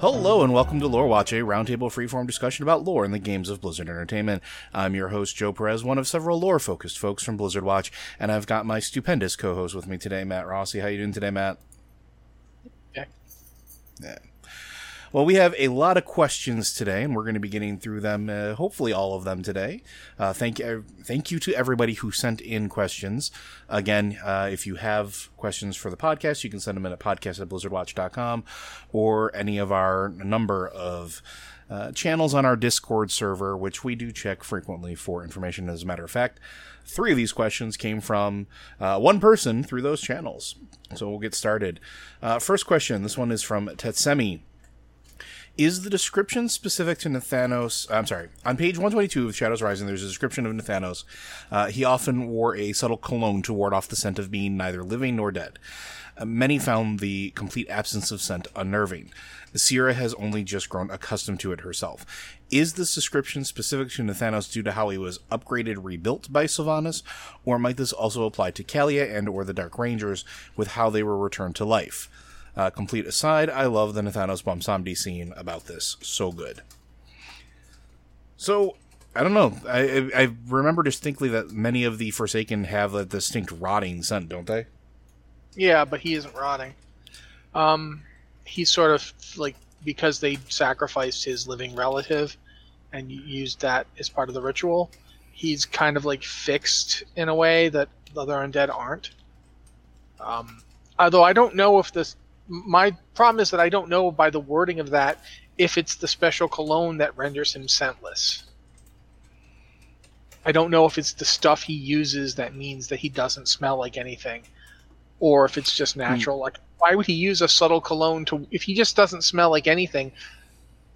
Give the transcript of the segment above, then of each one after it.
Hello and welcome to Lore Watch, a roundtable freeform discussion about lore in the games of Blizzard Entertainment. I'm your host, Joe Perez, one of several lore-focused folks from Blizzard Watch, and I've got my stupendous co-host with me today, Matt Rossi. How you doing today, Matt? Okay. Yeah. Well, we have a lot of questions today, and we're going to be getting through them. Uh, hopefully, all of them today. Uh, thank you, thank you to everybody who sent in questions. Again, uh, if you have questions for the podcast, you can send them in at podcast at blizzardwatch.com or any of our number of uh, channels on our Discord server, which we do check frequently for information. As a matter of fact, three of these questions came from uh, one person through those channels. So we'll get started. Uh, first question. This one is from Tetsemi. Is the description specific to Nathanos? I'm sorry. On page 122 of Shadows Rising, there's a description of Nathanos. Uh, he often wore a subtle cologne to ward off the scent of being neither living nor dead. Uh, many found the complete absence of scent unnerving. Sira has only just grown accustomed to it herself. Is this description specific to Nathanos due to how he was upgraded, rebuilt by Sylvanas, or might this also apply to Calia and or the Dark Rangers with how they were returned to life? Uh, complete aside, I love the Nathanos Bwonsamdi scene about this. So good. So, I don't know. I, I remember distinctly that many of the Forsaken have a distinct rotting scent, don't they? Yeah, but he isn't rotting. Um, he's sort of like because they sacrificed his living relative and used that as part of the ritual. He's kind of like fixed in a way that the other undead aren't. Um, although I don't know if this. My problem is that I don't know by the wording of that if it's the special cologne that renders him scentless. I don't know if it's the stuff he uses that means that he doesn't smell like anything, or if it's just hmm. natural. Like, why would he use a subtle cologne to? If he just doesn't smell like anything,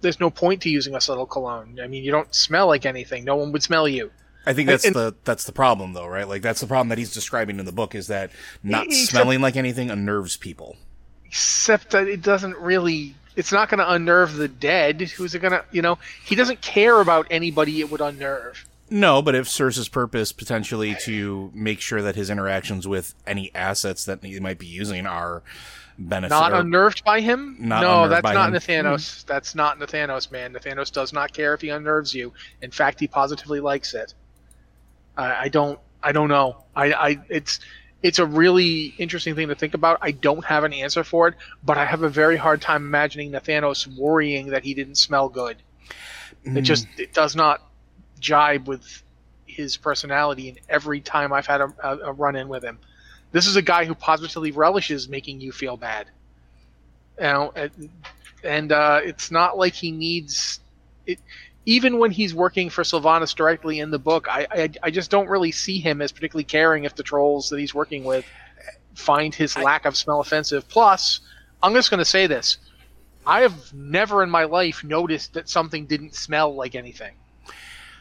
there's no point to using a subtle cologne. I mean, you don't smell like anything. No one would smell you. I think that's And- the that's the problem though, right? Like that's the problem that he's describing in the book is that not smelling like anything unnerves people. Except that it doesn't really it's not going to unnerve the dead. Who's it going to you know he doesn't care about anybody it would unnerve. No, but if serves his purpose potentially to make sure that his interactions with any assets that he might be using are benefit not unnerved by him? No that's not him. nathanos. That's not nathanos man. Nathanos does not care if he unnerves you. In fact he positively likes it. I, I don't i don't know. I, I it's it's a really interesting thing to think about. I don't have an answer for it, but I have a very hard time imagining Nathanos worrying that he didn't smell good. It just it does not jibe with his personality. And every time I've had a, a, a run in with him, this is a guy who positively relishes making you feel bad. You know, and, and uh, it's not like he needs it. Even when he's working for Sylvanas directly in the book, I, I I just don't really see him as particularly caring if the trolls that he's working with find his lack of smell offensive. Plus, I'm just going to say this: I have never in my life noticed that something didn't smell like anything.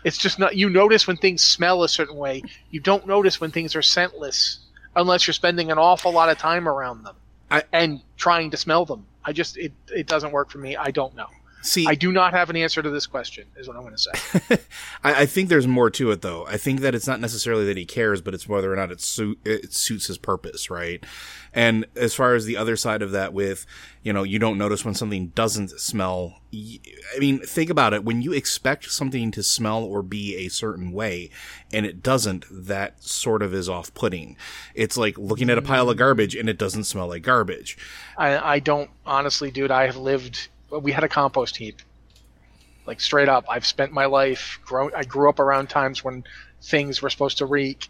It's just not. You notice when things smell a certain way. You don't notice when things are scentless, unless you're spending an awful lot of time around them I- and trying to smell them. I just it it doesn't work for me. I don't know. See, I do not have an answer to this question. Is what I'm going to say. I, I think there's more to it, though. I think that it's not necessarily that he cares, but it's whether or not it, suit, it suits his purpose, right? And as far as the other side of that, with you know, you don't notice when something doesn't smell. I mean, think about it. When you expect something to smell or be a certain way, and it doesn't, that sort of is off-putting. It's like looking at a pile of mm. garbage and it doesn't smell like garbage. I, I don't honestly, dude. I have lived. We had a compost heap. Like straight up, I've spent my life. Grown, I grew up around times when things were supposed to reek,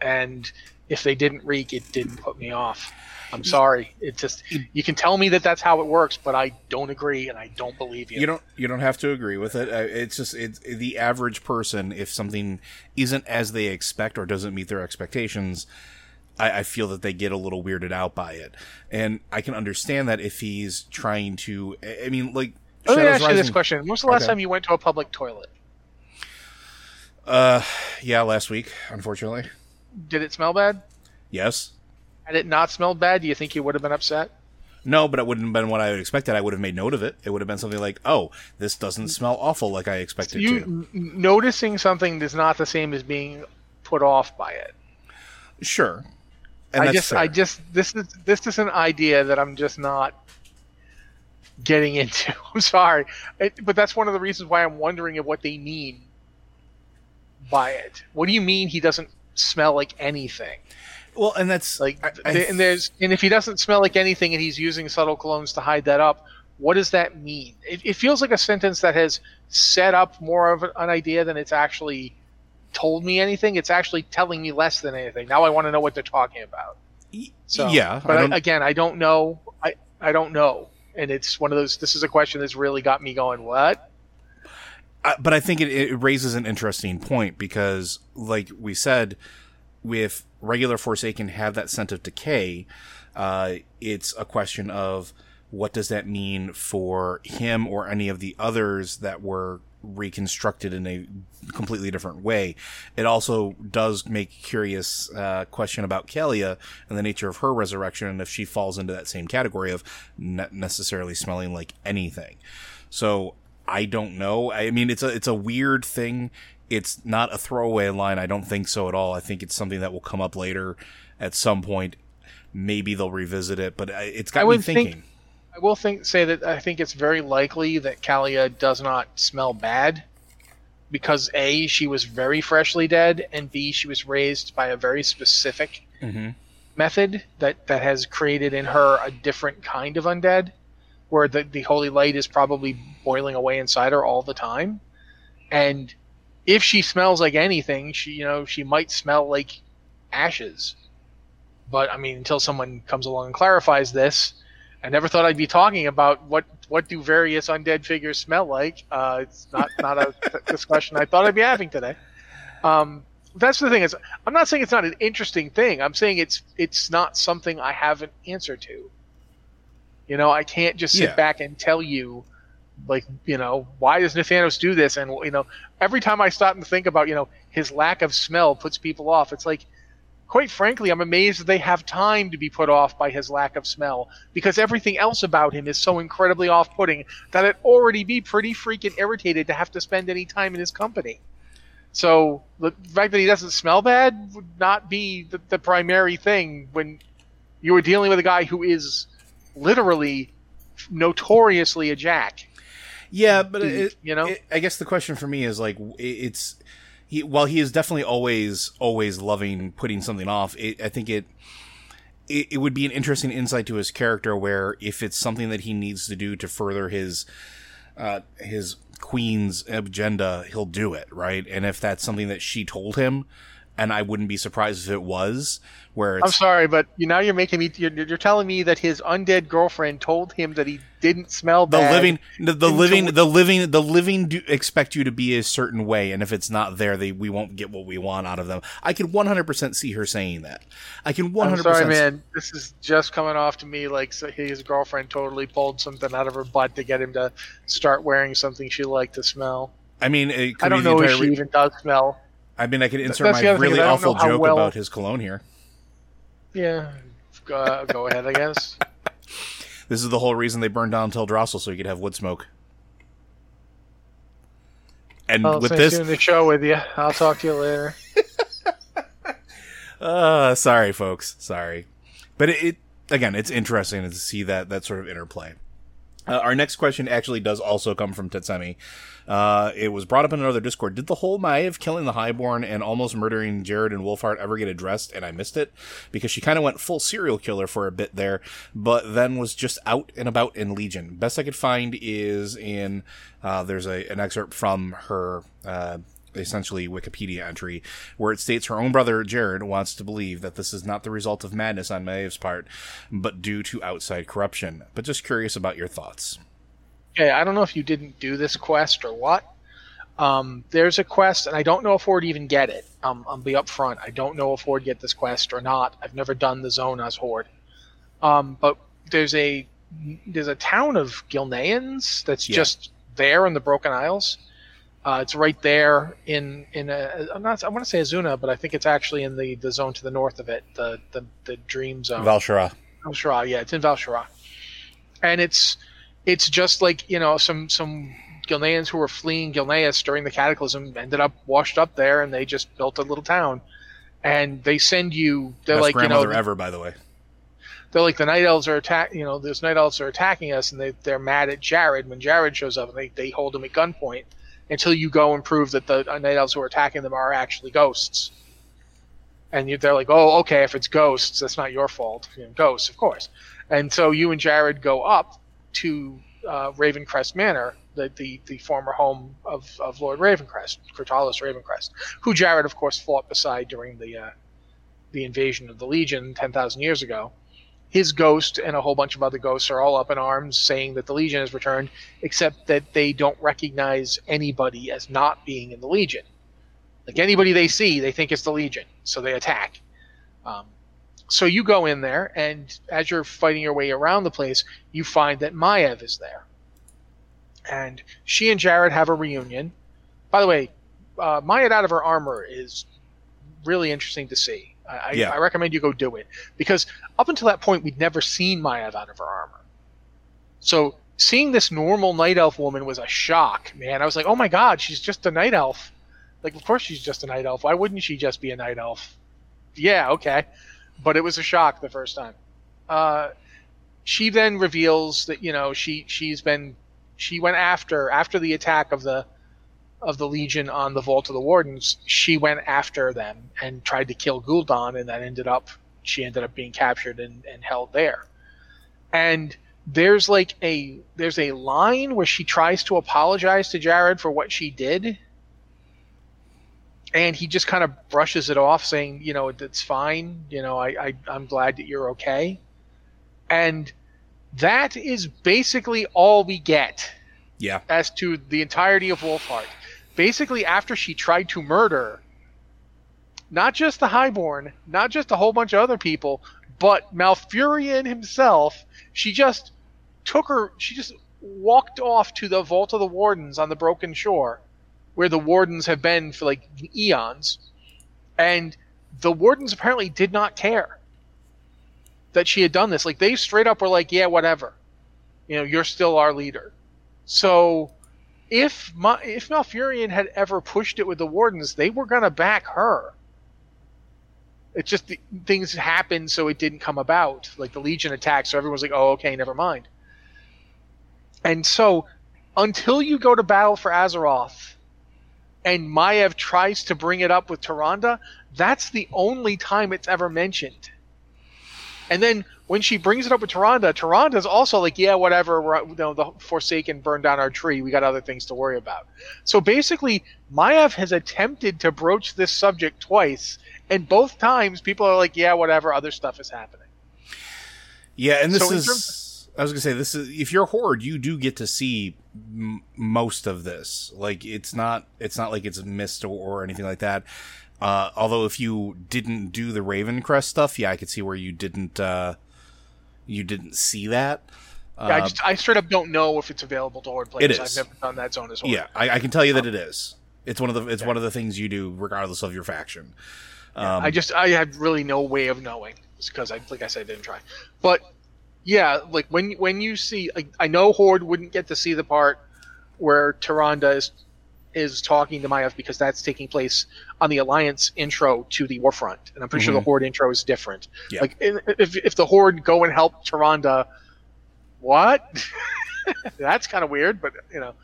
and if they didn't reek, it didn't put me off. I'm sorry. It just you can tell me that that's how it works, but I don't agree and I don't believe you. You don't you don't have to agree with it. Uh, It's just it's the average person. If something isn't as they expect or doesn't meet their expectations, I, I feel that they get a little weirded out by it, and I can understand that if he's trying to. I mean, like. Let me Shadows ask you this question: When was the last Okay. time you went to a public toilet? Uh, yeah, last week, unfortunately. Did it smell bad? Yes. Had it not smelled bad, do you think you would have been upset? No, but it wouldn't have been what I would expected. I would have made note of it. It would have been something like, "Oh, this doesn't smell awful like I expected You to." noticing something is not the same as being put off by it. Sure. And I just, fair. I just, this is this is an idea that I'm just not getting into. I'm sorry, it, but that's one of the reasons why I'm wondering of what they mean by it. What do you mean he doesn't smell like anything? well, and that's Like, I- I and there's, and if he doesn't smell like anything, and he's using subtle colognes to hide that up, what does that mean? It, it feels like a sentence that has set up more of an idea than it's actually told me anything. It's actually telling me less than anything. Now I want to know what they're talking about. So, yeah, but I don't- again, I don't know. I I don't know, and it's one of those. This is a question that's really got me going. What? I- but I think it, it raises an interesting point because, like we said, with regular Forsaken have that scent of decay, uh, it's a question of what does that mean for him or any of the others that were reconstructed in a completely different way. It also does make curious uh, question about Calia and the nature of her resurrection and if she falls into that same category of not necessarily smelling like anything. So I don't know. I mean, it's a it's a weird thing. It's not a throwaway line. I don't think so at all. I think it's something that will come up later at some point. Maybe they'll revisit it, but it's got me thinking. think- I will think say that I think it's very likely that Calia does not smell bad because a she was very freshly dead and b she was raised by a very specific mm-hmm. method that that has created in her a different kind of undead where the the holy light is probably boiling away inside her all the time. And if she smells like anything she you know she might smell like ashes. But I mean until someone comes along and clarifies this I never thought I'd be talking about what what do various undead figures smell like. Uh, it's not not a discussion I thought I'd be having today. Um, that's the thing is I'm not saying it's not an interesting thing. I'm saying it's it's not something I have an answer to. You know, I can't just sit Yeah. back and tell you, like, you know, why does Nathanos do this? And you know, every time I stop and think about, you know, his lack of smell puts people off. It's like, quite frankly, I'm amazed that they have time to be put off by his lack of smell because everything else about him is so incredibly off putting that I'd already be pretty freaking irritated to have to spend any time in his company. So the fact that he doesn't smell bad would not be the, the primary thing when you were dealing with a guy who is literally notoriously a jack. Yeah, but it, You know? it- I guess the question for me is like, it's he. While he is definitely always always loving putting something off, it, I think it, it it would be an interesting insight to his character where if it's something that he needs to do to further his uh his queen's agenda, he'll do it, right? And if that's something that she told him. And I wouldn't be surprised if it was. Where I'm sorry, but you now you're making me. You're, you're telling me that his undead girlfriend told him that he didn't smell the bad. living, the, the living, the living, the living do expect you to be a certain way, and if it's not there, they we won't get what we want out of them. I can 100% see her saying that. I can 100%. I'm sorry, man. This is just coming off to me like his girlfriend totally pulled something out of her butt to get him to start wearing something she liked to smell. I mean, it could I don't be know if she re- even does smell. I mean, I could insert that's my really is I don't awful joke well- about his cologne here. Yeah, go, go ahead, I guess. This is the whole reason they burned down Teldrassil so you could have wood smoke. And with this, doing the show with you, I'll talk to you later. uh, sorry, folks, sorry, but it, it again, it's interesting to see that that sort of interplay. Uh, our next question actually does also come from Tetsemi. Uh, it was brought up in another Discord. Did the whole Maiev killing the Highborn and almost murdering Jarod and Wolfheart ever get addressed? And I missed it because she kind of went full serial killer for a bit there, but then was just out and about in Legion. Best I could find is in uh, there's a an excerpt from her. Essentially Wikipedia entry where it states her own brother Jarod wants to believe that this is not the result of madness on Maiev's part, but due to outside corruption. But just curious about your thoughts. Okay, I don't know if you didn't do this quest or what. Um, there's a quest, and I don't know if Horde even get it. Um, I'll be upfront. I don't know if Horde get this quest or not. I've never done the zone as Horde. Um, but there's a there's a town of Gilneans that's Yeah. just there in the Broken Isles. Uh, it's right there in in a, I'm not I want to say Azsuna, but I think it's actually in the, the zone to the north of it, the the, the Dream Zone. Val'sharah. Val'sharah, yeah, it's in Val'sharah, and it's it's just like you know some some Gilneans who were fleeing Gilneas during the Cataclysm ended up washed up there, and they just built a little town, and they send you. They're Best like you know ever, by the way. they're like the night elves are attack you know those night elves are attacking us and they, they're mad at jarod when jarod shows up and they, they hold him at gunpoint until you go and prove that the night elves who are attacking them are actually ghosts. And you, they're like oh okay if it's ghosts that's not your fault. You know, ghosts of course. And so you and jarod go up to uh, ravencrest manor the, the, the former home of, of lord ravencrest Kur'talos ravencrest who jared of course fought beside during the uh, the invasion of the legion 10000 years ago his ghost and a whole bunch of other ghosts are all up in arms saying that the Legion has returned, except that they don't recognize anybody as not being in the Legion. Like anybody they see, they think it's the Legion, so they attack. Um, so you go in there, and as you're fighting your way around the place, you find that Maiev is there. And she and Jarod have a reunion. By the way, uh, Maiev out of her armor is really interesting to see. I, I- Yeah. I recommend you go do it because up until that point, we'd never seen Maiev out of her armor. So seeing this normal night elf woman was a shock, man. I was like, oh my god, she's just a night elf. Like, of course she's just a night elf. Why wouldn't she just be a night elf? Yeah, okay. But it was a shock the first time. Uh, she then reveals that you know she she's been she went after after the attack of the of the Legion on the Vault of the Wardens, she went after them and tried to kill Gul'dan, and that ended up she ended up being captured and, and held there. And there's like a there's a line where she tries to apologize to Jarod for what she did, and he just kind of brushes it off, saying, you know, it's fine. You know, I, I I'm glad that you're okay. And that is basically all we get Yeah. as to the entirety of Wolfheart. Basically, after she tried to murder not just the Highborn, not just a whole bunch of other people, but Malfurion himself, she just took her, she just walked off to the Vault of the Wardens on the Broken Shore, where the Wardens have been for like eons. And the Wardens apparently did not care that she had done this. Like, they straight up were like, yeah, whatever. You know, you're still our leader. So if Ma- if Malfurion had ever pushed it with the Wardens, they were gonna back her. It's just the, things happened, so it didn't come about. Like the Legion attacked, so everyone's like, "Oh, okay, never mind." And so, until you go to battle for Azeroth, and Maiev tries to bring it up with Tyrande, that's the only time it's ever mentioned. And then when she brings it up with Tyrande, Tyrande's also like, yeah, whatever. We're, you know, the Forsaken burned down our tree. We got other things to worry about. So basically, Maiev has attempted to broach this subject twice, and both times people are like, yeah, whatever. Other stuff is happening. Yeah, and this So is. I was gonna say this is if you're horde, you do get to see m- most of this. Like it's not it's not like it's missed or, or anything like that. Uh, although if you didn't do the Raven Crest stuff, yeah, I could see where you didn't uh, you didn't see that. Yeah, I Uh, just I straight up don't know if it's available to Horde players. It is. I've never done that zone as well. yeah, I, I can tell you that it is. It's one of the it's one of the things you do regardless of your faction. Um, I just I had really no way of knowing because I like I said I didn't try. But yeah, like when when you see like, I know Horde wouldn't get to see the part where Tyrande is is talking to Maiev because that's taking place on the Alliance intro to the Warfront, and I'm pretty sure the mm-hmm. Horde intro is different. Yeah. Like if if the Horde go and help Tyrande, what? that's kind of weird, but you know.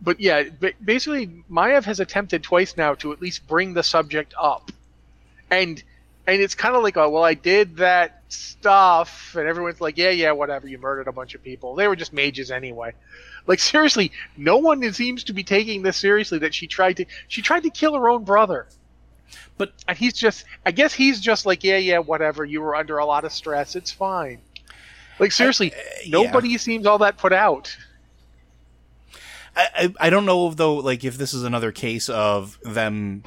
But yeah, ba- basically, Maiev has attempted twice now to at least bring the subject up and and it's kind of like a, well i did that stuff and everyone's like yeah yeah whatever you murdered a bunch of people. They were just mages anyway. Like seriously no one seems to be taking this seriously that she tried to she tried to kill her own brother. But- and he's just i guess he's just like yeah yeah whatever you were under a lot of stress it's fine. Like seriously uh, yeah. nobody seems all that put out. I, I I don't know though like if this is another case of them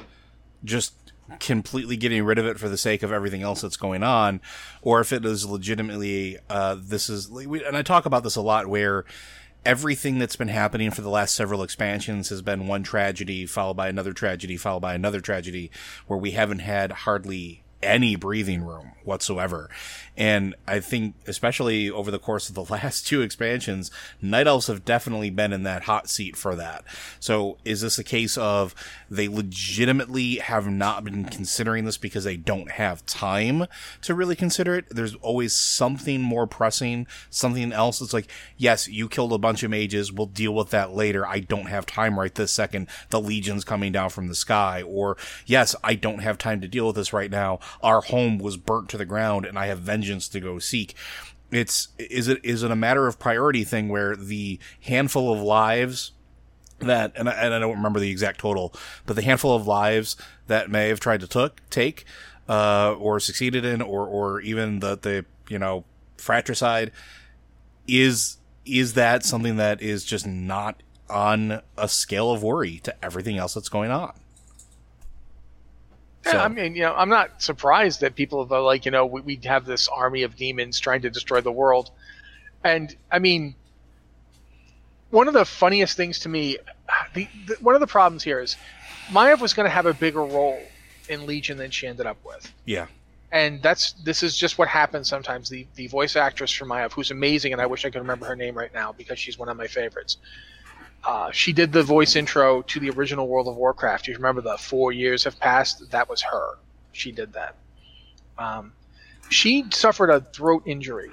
just completely getting rid of it for the sake of everything else that's going on, or if it is legitimately uh, this is and I talk about this a lot where everything that's been happening for the last several expansions has been one tragedy followed by another tragedy followed by another tragedy where we haven't had hardly any breathing room whatsoever. And I think, especially over the course of the last two expansions, Night Elves have definitely been in that hot seat for that. So is this a case of they legitimately have not been considering this because they don't have time to really consider it? There's always something more pressing, something else that's like, yes, you killed a bunch of mages. We'll deal with that later. I don't have time right this second. The legion's coming down from the sky. Or, yes, I don't have time to deal with this right now. Our home was burnt to the ground and I have vengeance to go seek. It's, is it, is it a matter of priority thing where the handful of lives that, and I, and I don't remember the exact total, but the handful of lives that may have tried to took, take, uh, or succeeded in, or, or even the, the, you know, fratricide is, is that something that is just not on a scale of worry to everything else that's going on? Yeah, I mean, you know, I'm not surprised that people are uh, like, you know, we, we have this army of demons trying to destroy the world. And I mean, one of the funniest things to me, the, the one of the problems here is Maiev was going to have a bigger role in Legion than she ended up with. yeah. And that's this is just what happens sometimes. The the voice actress for Maiev, who's amazing, and I wish I could remember her name right now because she's one of my favorites. Uh, she did the voice intro to the original World of Warcraft. You remember the four years have passed? That was her. She did that. Um, she suffered a throat injury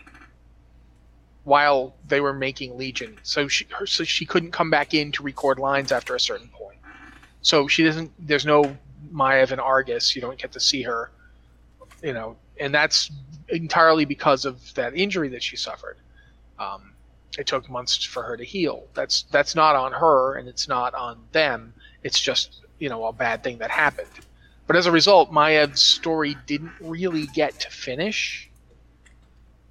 while they were making Legion, so she her, so she couldn't come back in to record lines after a certain point. So she doesn't. There's no Maiev and Argus. You don't get to see her. You know, and that's entirely because of that injury that she suffered. Um, it took months for her to heal. That's that's not on her, and it's not on them. It's just you know a bad thing that happened. But as a result, Maiev's story didn't really get to finish.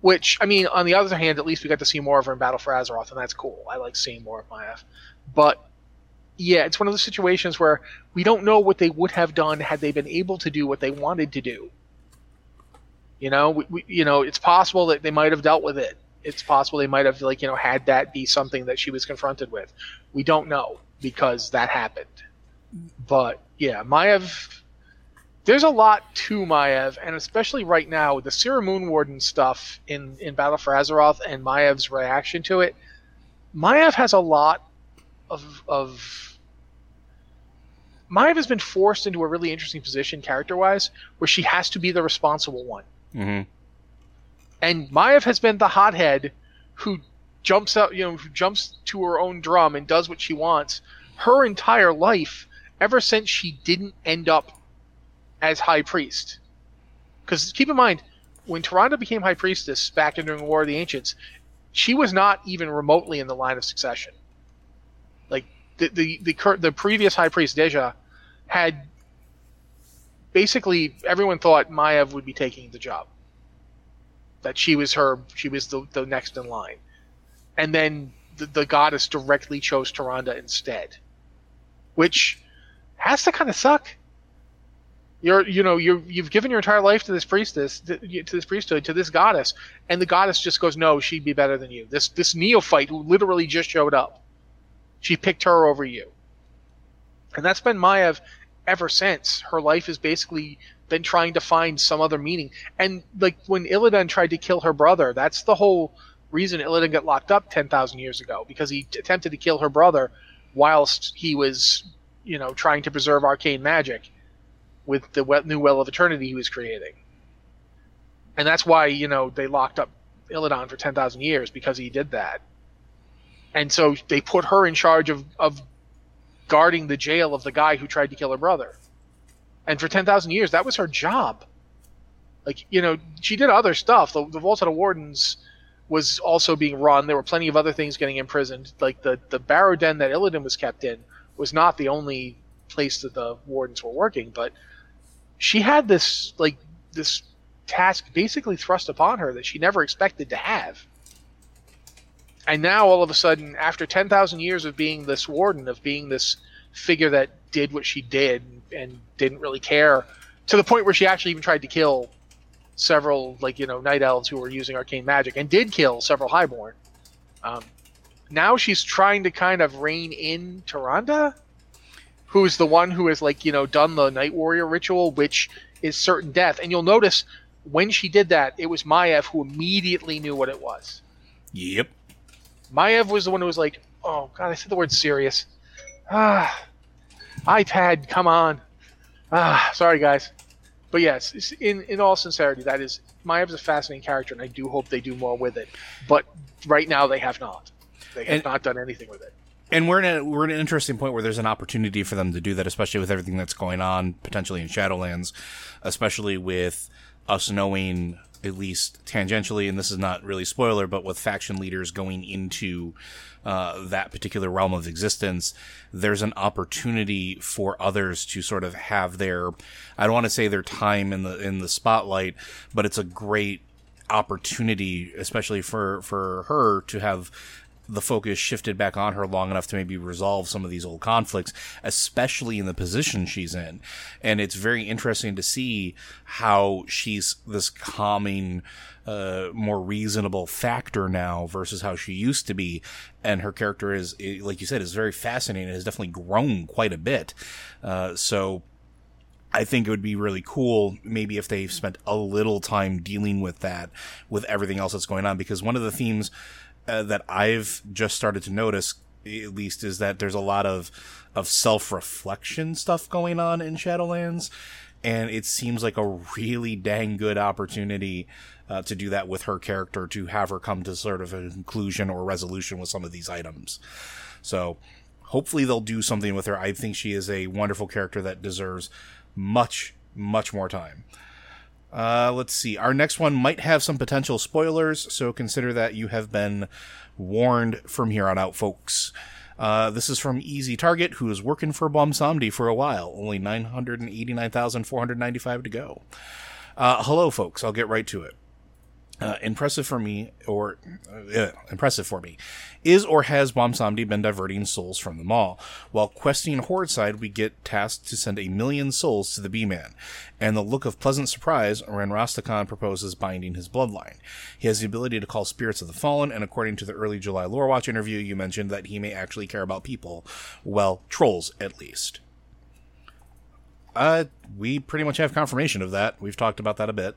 Which I mean, on the other hand, at least we got to see more of her in Battle for Azeroth, and that's cool. I like seeing more of Maiev. But yeah, it's one of those situations where we don't know what they would have done had they been able to do what they wanted to do. You know, we, we, you know, it's possible that they might have dealt with it. It's possible they might have like you know had that be something that she was confronted with. We don't know because that happened. But yeah, Maiev. There's a lot to Maiev, and especially right now, with the Sira Moon Warden stuff in, in Battle for Azeroth and Maiev's reaction to it. Maiev has a lot of of Maiev has been forced into a really interesting position character wise, where she has to be the responsible one. Mm-hmm. And Maiev has been the hothead who jumps out, you know, who jumps to her own drum and does what she wants her entire life, ever since she didn't end up as high priest. Because keep in mind, when Tyrande became High Priestess back during the War of the Ancients, she was not even remotely in the line of succession. Like the the the, cur- the previous High Priest Deja had basically everyone thought Maiev would be taking the job. That she was her, she was the, the next in line, and then the, the goddess directly chose Tyrande instead, which has to kind of suck. You're, you know, you you've given your entire life to this priestess, to, to this priesthood, to this goddess, and the goddess just goes, "No, she'd be better than you." This this neophyte who literally just showed up, she picked her over you, and that's been Maiev ever since. Her life is basically been trying to find some other meaning. And like when Illidan tried to kill her brother, that's the whole reason Illidan got locked up ten thousand years ago because he attempted to kill her brother whilst he was, you know, trying to preserve arcane magic with the new well of eternity he was creating. And that's why you know they locked up Illidan for ten thousand years because he did that. And so they put her in charge of, of guarding the jail of the guy who tried to kill her brother. And for 10,000 years, that was her job. Like, you know, she did other stuff. The, the Vault of the Wardens was also being run. There were plenty of other things getting imprisoned. Like the, the barrow den that Illidan was kept in was not the only place that the Wardens were working, but she had this, like, this task basically thrust upon her that she never expected to have and now all of a sudden, after ten thousand years of being this warden, of being this figure that did what she did and didn't really care, to the point where she actually even tried to kill several, like you know, night elves who were using arcane magic, and did kill several highborn. Um, now she's trying to kind of rein in Tyrande, who's the one who has like you know done the night warrior ritual, which is certain death. And you'll notice when she did that, it was Maiev who immediately knew what it was. Yep. Maiev was the one who was like, "Oh God, I said the word serious." Ah, iPad, come on. Ah, sorry guys, but yes, in in all sincerity, that is Maiev's a fascinating character, and I do hope they do more with it. But right now, they have not. They have and, not done anything with it. And we're in a we're in an interesting point where there's an opportunity for them to do that, especially with everything that's going on potentially in Shadowlands, especially with us knowing at least tangentially, and this is not really spoiler, but with faction leaders going into uh, that particular realm of existence, there's an opportunity for others to sort of have their, I don't want to say their time in the in the spotlight, but it's a great opportunity, especially for for her to have the focus shifted back on her long enough to maybe resolve some of these old conflicts, especially in the position she's in. And it's very interesting to see how she's this calming, uh, more reasonable factor now versus how she used to be. And her character is, like you said, is very fascinating. It has definitely grown quite a bit. Uh, so, I think it would be really cool maybe if they spent a little time dealing with that with everything else that's going on because one of the themes uh, that I've just started to notice, at least, is that there's a lot of of self reflection stuff going on in Shadowlands, and it seems like a really dang good opportunity uh, to do that with her character to have her come to sort of a conclusion or resolution with some of these items. So hopefully they'll do something with her. I think she is a wonderful character that deserves much, much more time. Uh, let's see. Our next one might have some potential spoilers, so consider that you have been warned from here on out, folks. Uh, this is from Easy Target, who is working for Bwonsamdi for a while. Only 989,495 to go. Uh, hello, folks. I'll get right to it. Uh, impressive for me, or uh, impressive for me, is or has Bwonsamdi been diverting souls from the Maw? While questing Horde side, we get tasked to send a million souls to the B-Man, and the look of pleasant surprise when Rastakhan proposes binding his bloodline. He has the ability to call spirits of the fallen, and according to the early July Lore Watch interview, you mentioned that he may actually care about people, well, trolls at least. Uh, we pretty much have confirmation of that. We've talked about that a bit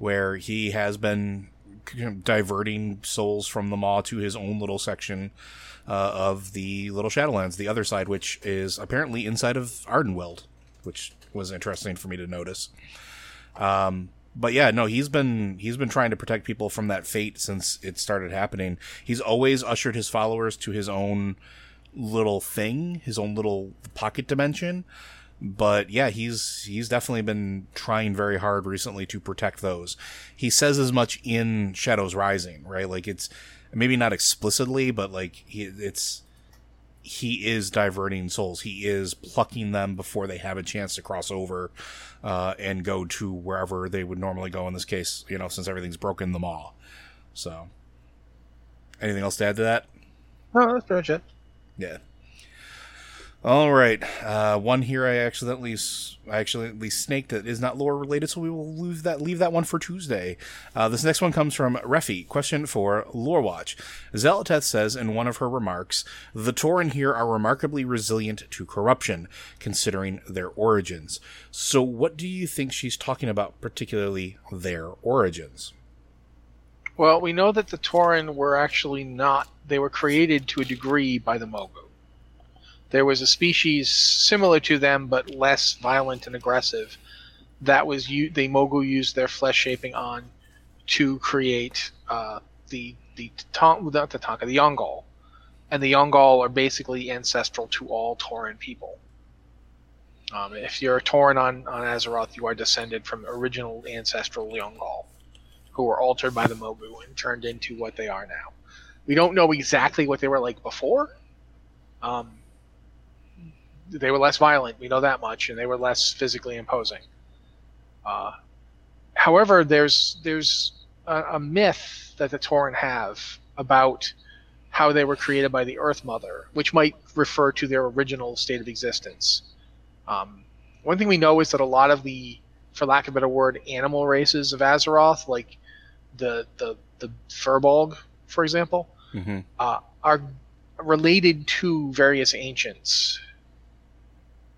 where he has been diverting souls from the Maw to his own little section uh, of the Little Shadowlands, the other side, which is apparently inside of Ardenweald, which was interesting for me to notice. Um, but yeah, no, he's been he's been trying to protect people from that fate since it started happening. He's always ushered his followers to his own little thing, his own little pocket dimension. But yeah, he's he's definitely been trying very hard recently to protect those. He says as much in Shadows Rising, right? Like it's maybe not explicitly, but like he it's he is diverting souls. He is plucking them before they have a chance to cross over uh, and go to wherever they would normally go. In this case, you know, since everything's broken the maw. So, anything else to add to that? No, that's pretty much it. Yeah. All right. Uh, one here I accidentally I accidentally snaked that is not lore related, so we will leave that leave that one for Tuesday. Uh, this next one comes from Refi. Question for Lore Watch. Xal'atath says in one of her remarks, "The Tauren here are remarkably resilient to corruption, considering their origins." So, what do you think she's talking about, particularly their origins? Well, we know that the Tauren were actually not. They were created to a degree by the Mogu there was a species similar to them but less violent and aggressive that was you the Mogu used their flesh shaping on to create uh, the the not the Taunka the Yaungol, and the Yaungol are basically ancestral to all Tauren people. Um, if you're a Tauren on on Azeroth, you are descended from original ancestral Yaungol, who were altered by the Mogu and turned into what they are now. We don't know exactly what they were like before. Um, they were less violent. We know that much, and they were less physically imposing. Uh, however, there's there's a, a, myth that the Tauren have about how they were created by the Earth Mother, which might refer to their original state of existence. Um, one thing we know is that a lot of the, for lack of a better word, animal races of Azeroth, like the the the Firbolg, for example, mm-hmm. uh, are related to various ancients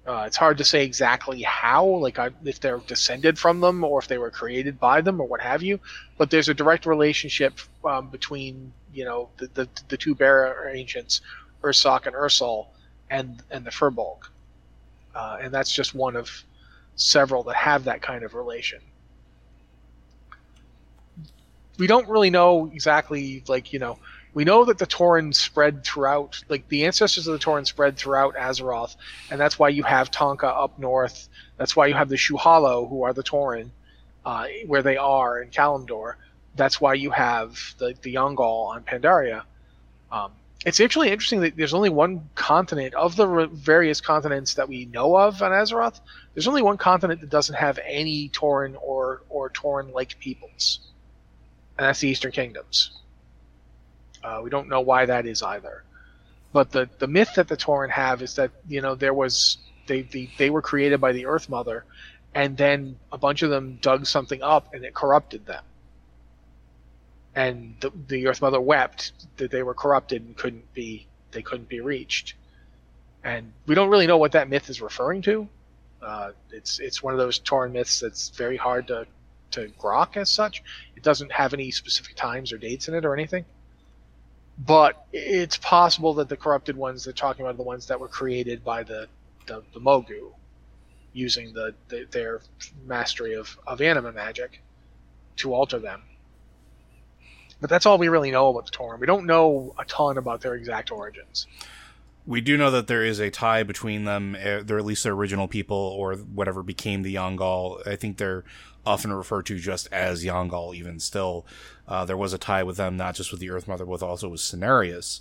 uh, it's hard to say exactly how, like if they're descended from them or if they were created by them or what have you. But there's a direct relationship um, between you know the, the, the two bear ancients, Ursoc and Ursol, and and the Firbolg, uh, and that's just one of several that have that kind of relation. We don't really know exactly, like you know, we know that the Tauren spread throughout, like the ancestors of the Tauren spread throughout Azeroth, and that's why you have Taunka up north. That's why you have the Shu'halo, who are the Tauren, uh, where they are in Kalimdor. That's why you have the the Yaungol on Pandaria. Um, it's actually interesting that there's only one continent of the re- various continents that we know of on Azeroth. There's only one continent that doesn't have any Tauren or or Tauren-like peoples, and that's the Eastern Kingdoms. Uh, we don't know why that is either. But the, the myth that the Tauren have is that you know there was they, they they were created by the Earth Mother, and then a bunch of them dug something up and it corrupted them. And the, the Earth Mother wept that they were corrupted and couldn't be they couldn't be reached. And we don't really know what that myth is referring to. Uh, it's it's one of those Tauren myths that's very hard to to grok as such. It doesn't have any specific times or dates in it or anything but it's possible that the corrupted ones they're talking about are the ones that were created by the the, the Mogu, using the, the, their mastery of of anima magic to alter them. But that's all we really know about the Tauren. We don't know a ton about their exact origins. We do know that there is a tie between them. Eh, they're at least their original people, or whatever became the Yaungol. I think they're often referred to just as Yaungol, even still. Uh, there was a tie with them, not just with the Earth Mother, but also with Cenarius,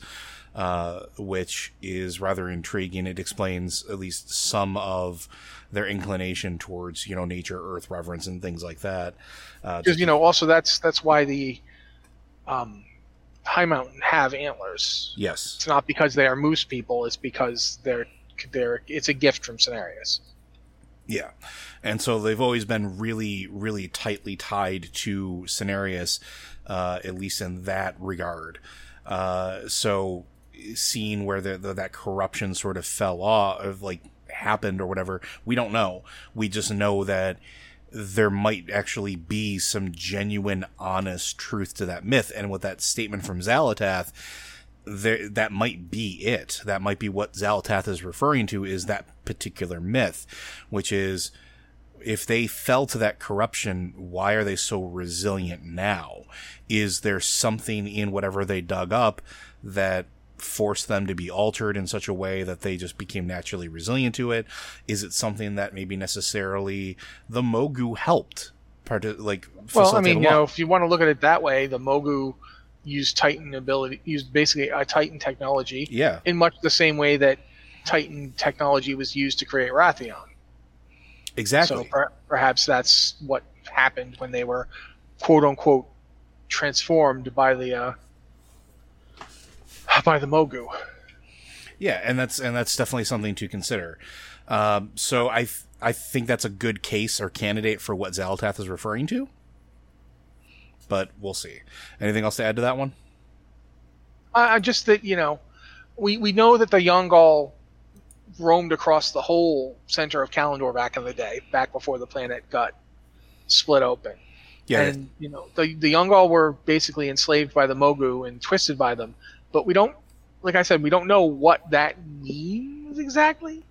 uh, which is rather intriguing. It explains at least some of their inclination towards, you know, nature, Earth reverence, and things like that. Because uh, you know, also that's that's why the um, Highmountain have antlers. Yes, it's not because they are moose people; it's because they're they're it's a gift from Cenarius. Yeah. And so they've always been really, really tightly tied to Cenarius, uh, at least in that regard. Uh, so seeing where the, the, that corruption sort of fell off, of like happened or whatever, we don't know. We just know that there might actually be some genuine, honest truth to that myth. And with that statement from Xal'atath, there, that might be it. That might be what Xal'atath is referring to is that particular myth, which is if they fell to that corruption, why are they so resilient now? Is there something in whatever they dug up that forced them to be altered in such a way that they just became naturally resilient to it? Is it something that maybe necessarily the Mogu helped? Part of, like Well, I mean, you know, if you want to look at it that way, the Mogu used Titan ability, used basically a Titan technology yeah, in much the same way that Titan technology was used to create Wrathion. exactly. So per- perhaps that's what happened when they were quote unquote transformed by the uh, by the Mogu. Yeah, and that's and that's definitely something to consider. Um, so I th- I think that's a good case or candidate for what Xal'atath is referring to. But we'll see. Anything else to add to that one? I, I just that you know, we we know that the Yaungol roamed across the whole center of Kalimdor back in the day, back before the planet got split open. Yeah, And you know, the the Yaungol were basically enslaved by the Mogu and twisted by them, but we don't, like I said, we don't know what that means exactly.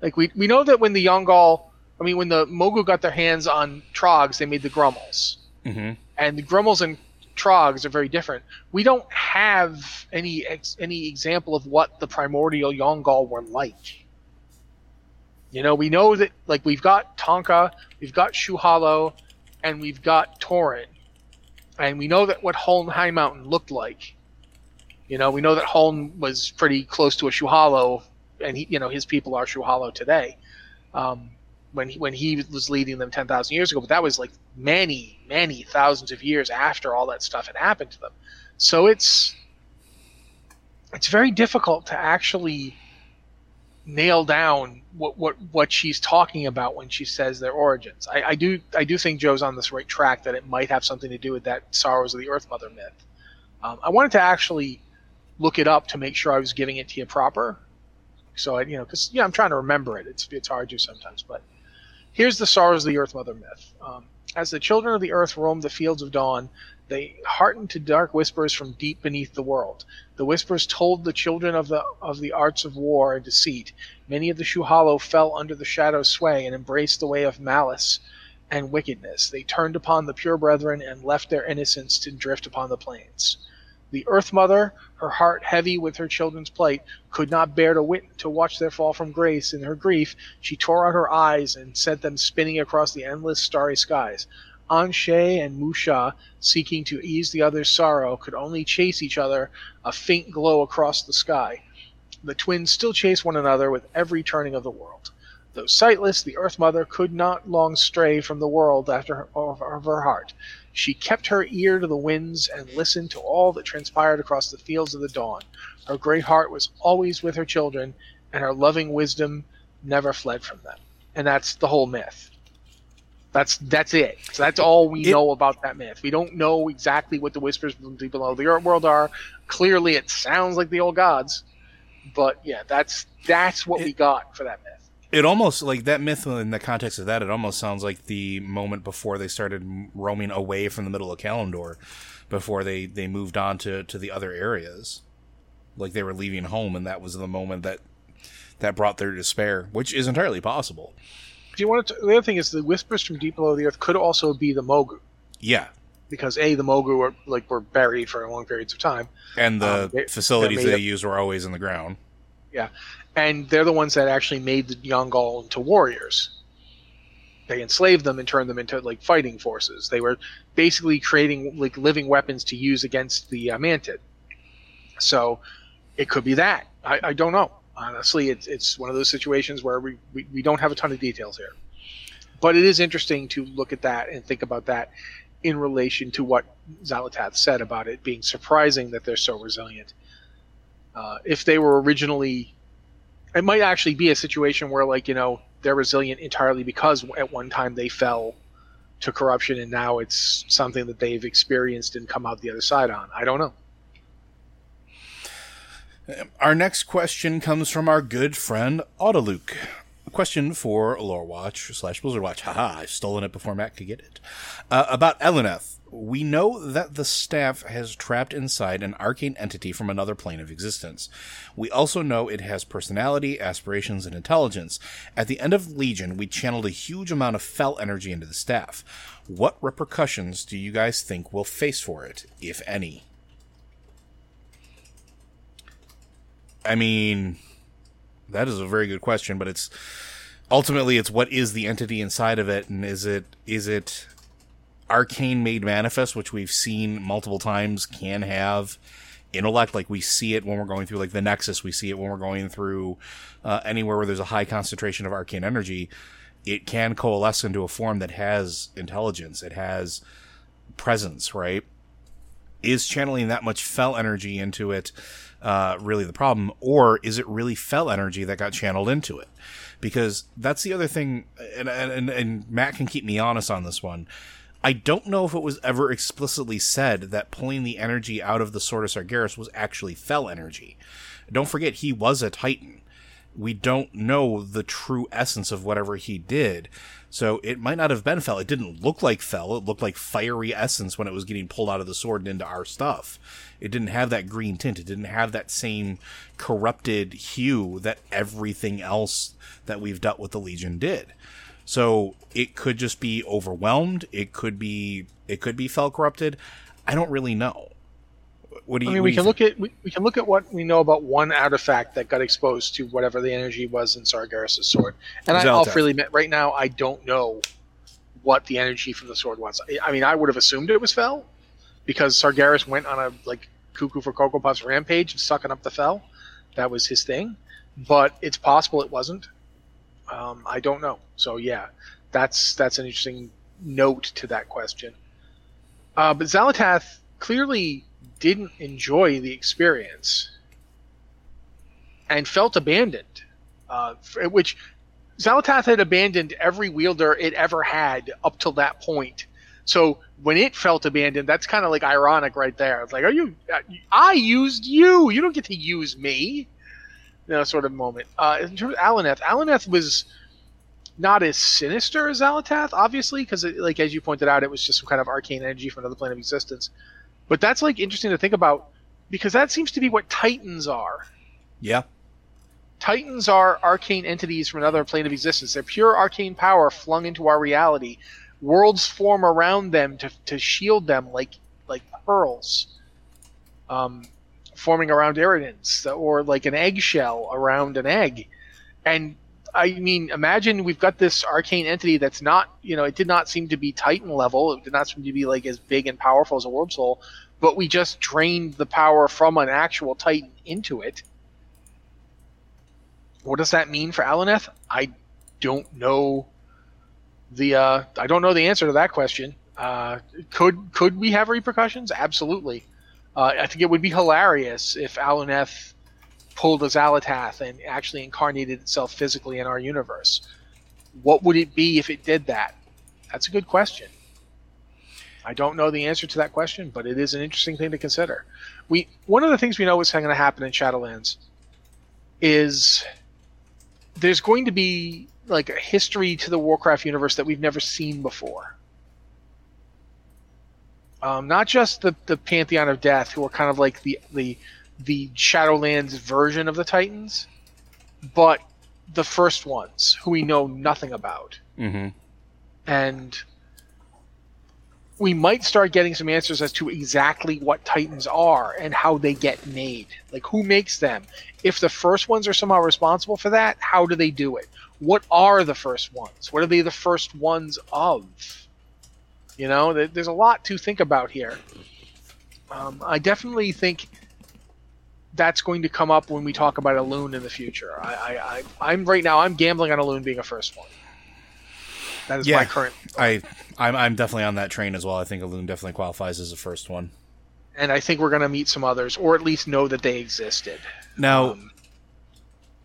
Like we we know that when the Yaungol, I mean, when the Mogu got their hands on Trogs, they made the Grummles hmm and the Grummles and Trogs are very different. We don't have any ex- any example of what the primordial Yaungol were like. You know, we know that like we've got Taunka, we've got Shu'halo, and we've got Tauren, and we know that what Huln Highmountain looked like. You know, we know that Holm was pretty close to a Shu'halo, and he, you know, his people are Shu'halo today. Um, when he, when he was leading them 10,000 years ago, but that was like many, many thousands of years after all that stuff had happened to them. So it's it's very difficult to actually nail down what what what she's talking about when she says their origins. I, I do I do think Joe's on this right track that it might have something to do with that Sorrows of the Earth Mother myth. Um, I wanted to actually look it up to make sure I was giving it to you proper. So I, you know, because yeah, I'm trying to remember it. It's it's hard to sometimes, but here's the sorrows of the Earth Mother myth. Um, as the children of the Earth roamed the fields of dawn, they hearkened to dark whispers from deep beneath the world. The whispers told the children of the of the arts of war and deceit. Many of the Shu'halo fell under the shadow's sway and embraced the way of malice and wickedness. They turned upon the pure brethren and left their innocence to drift upon the plains. The Earth Mother, her heart heavy with her children's plight, could not bear to wit to watch their fall from grace. In her grief, she tore out her eyes and sent them spinning across the endless starry skies. An'she and Mu'sha, seeking to ease the other's sorrow, could only chase each other, a faint glow across the sky. The twins still chase one another with every turning of the world. Though sightless, the Earth Mother could not long stray from the world after her, of, of her heart. She kept her ear to the winds and listened to all that transpired across the fields of the dawn. Her great heart was always with her children, and her loving wisdom never fled from them. And that's the whole myth. That's that's it. So that's all we It- know about that myth. We don't know exactly what the whispers from deep below the earth world are. Clearly, it sounds like the old gods, but yeah, that's that's what we got for that myth. It almost like that myth in the context of that. It almost sounds like the moment before they started roaming away from the middle of Kalimdor, before they they moved on to to the other areas, like they were leaving home, and that was the moment that that brought their despair, which is entirely possible. Do you want to? The other thing is the whispers from deep below the earth could also be the Mogu, Yeah, because a the Mogu were like were buried for long periods of time, and the Um, they- facilities made they used were always in the ground. yeah, and they're the ones that actually made the Yaungol into warriors. They enslaved them and turned them into like fighting forces. They were basically creating like living weapons to use against the uh, Mantid. So it could be that. I, I don't know. Honestly, it's it's one of those situations where we, we, we don't have a ton of details here. But it is interesting to look at that and think about that in relation to what Xal'atath said about it being surprising that they're so resilient. Uh, if they were originally, it might actually be a situation where, like, you know, they're resilient entirely because at one time they fell to corruption and now it's something that they've experienced and come out the other side on. I don't know. Our next question comes from our good friend Autoluke. A question for Lore Watch slash Blizzard Watch. Haha, I've stolen it before Matt could get it. Uh, about Aluneth. We know that the staff has trapped inside an arcane entity from another plane of existence. We also know it has personality, aspirations, and intelligence. At the end of Legion, we channeled a huge amount of fel energy into the staff. What repercussions do you guys think we'll face for it, if any? I mean, that is a very good question, but it's ultimately it's what is the entity inside of it, and is it is it arcane made manifest, which we've seen multiple times, can have intellect. Like we see it when we're going through like the Nexus, we see it when we're going through uh, anywhere where there's a high concentration of arcane energy. It can coalesce into a form that has intelligence. It has presence, right? Is channeling that much fel energy into it uh, really the problem, or is it really fel energy that got channeled into it? Because that's the other thing, and and, and Matt can keep me honest on this one. I don't know if it was ever explicitly said that pulling the energy out of the Sword of Sargeras was actually fel energy. Don't forget, he was a Titan. We don't know the true essence of whatever he did. So it might not have been fel. It didn't look like fel. It looked like fiery essence when it was getting pulled out of the sword and into our stuff. It didn't have that green tint. It didn't have that same corrupted hue that everything else that we've dealt with the Legion did. So it could just be overwhelmed. It could be it could be fel corrupted. I don't really know. What do you? I mean, we can look at we, we can look at what we know about one artifact that got exposed to whatever the energy was in Sargeras' sword, and I, I'll freely admit, right now I don't know what the energy from the sword was. I mean, I would have assumed it was fel because Sargeras went on a like cuckoo for Cocoa Puffs rampage of sucking up the fel. That was his thing, but it's possible it wasn't. Um, I don't know. So yeah, that's that's an interesting note to that question. Uh, but Xal'atath clearly didn't enjoy the experience and felt abandoned, uh, which Xal'atath had abandoned every wielder it ever had up till that point. So when it felt abandoned, that's kind of like ironic right there. It's like, are you? I used you. You don't get to use me. You know, sort of moment. Uh, in terms of Aluneth, Aluneth was not as sinister as Xal'atath, obviously, because like as you pointed out, it was just some kind of arcane energy from another plane of existence. But that's like interesting to think about because that seems to be what Titans are. Yeah. Titans are arcane entities from another plane of existence. They're pure arcane power flung into our reality. Worlds form around them to, to shield them like like pearls, um, forming around Erinyes, or like an eggshell around an egg. And I mean, imagine we've got this arcane entity that's not, you know, it did not seem to be Titan level. It did not seem to be like as big and powerful as a World Soul, but we just drained the power from an actual Titan into it. What does that mean for Aluneth? I don't know the uh, I don't know the answer to that question. Uh, could could we have repercussions? Absolutely. Uh, I think it would be hilarious if Aluneth pulled a Xal'atath and actually incarnated itself physically in our universe. What would it be if it did that? That's a good question. I don't know the answer to that question, but it is an interesting thing to consider. We one of the things we know is going to happen in Shadowlands is there's going to be like a history to the Warcraft universe that we've never seen before. Um, not just the the Pantheon of Death, who are kind of like the the the Shadowlands version of the Titans, but the first ones who we know nothing about. Mm-hmm. And we might start getting some answers as to exactly what Titans are and how they get made. Like who makes them? If the first ones are somehow responsible for that, how do they do it? What are the first ones? What are they the first ones of? You know, there's a lot to think about here. Um, I definitely think that's going to come up when we talk about Elune in the future. I, I, am right now. I'm gambling on Elune being a first one. That is yeah, my current. I, I'm, I'm definitely on that train as well. I think Elune definitely qualifies as a first one. And I think we're going to meet some others, or at least know that they existed. Now, um,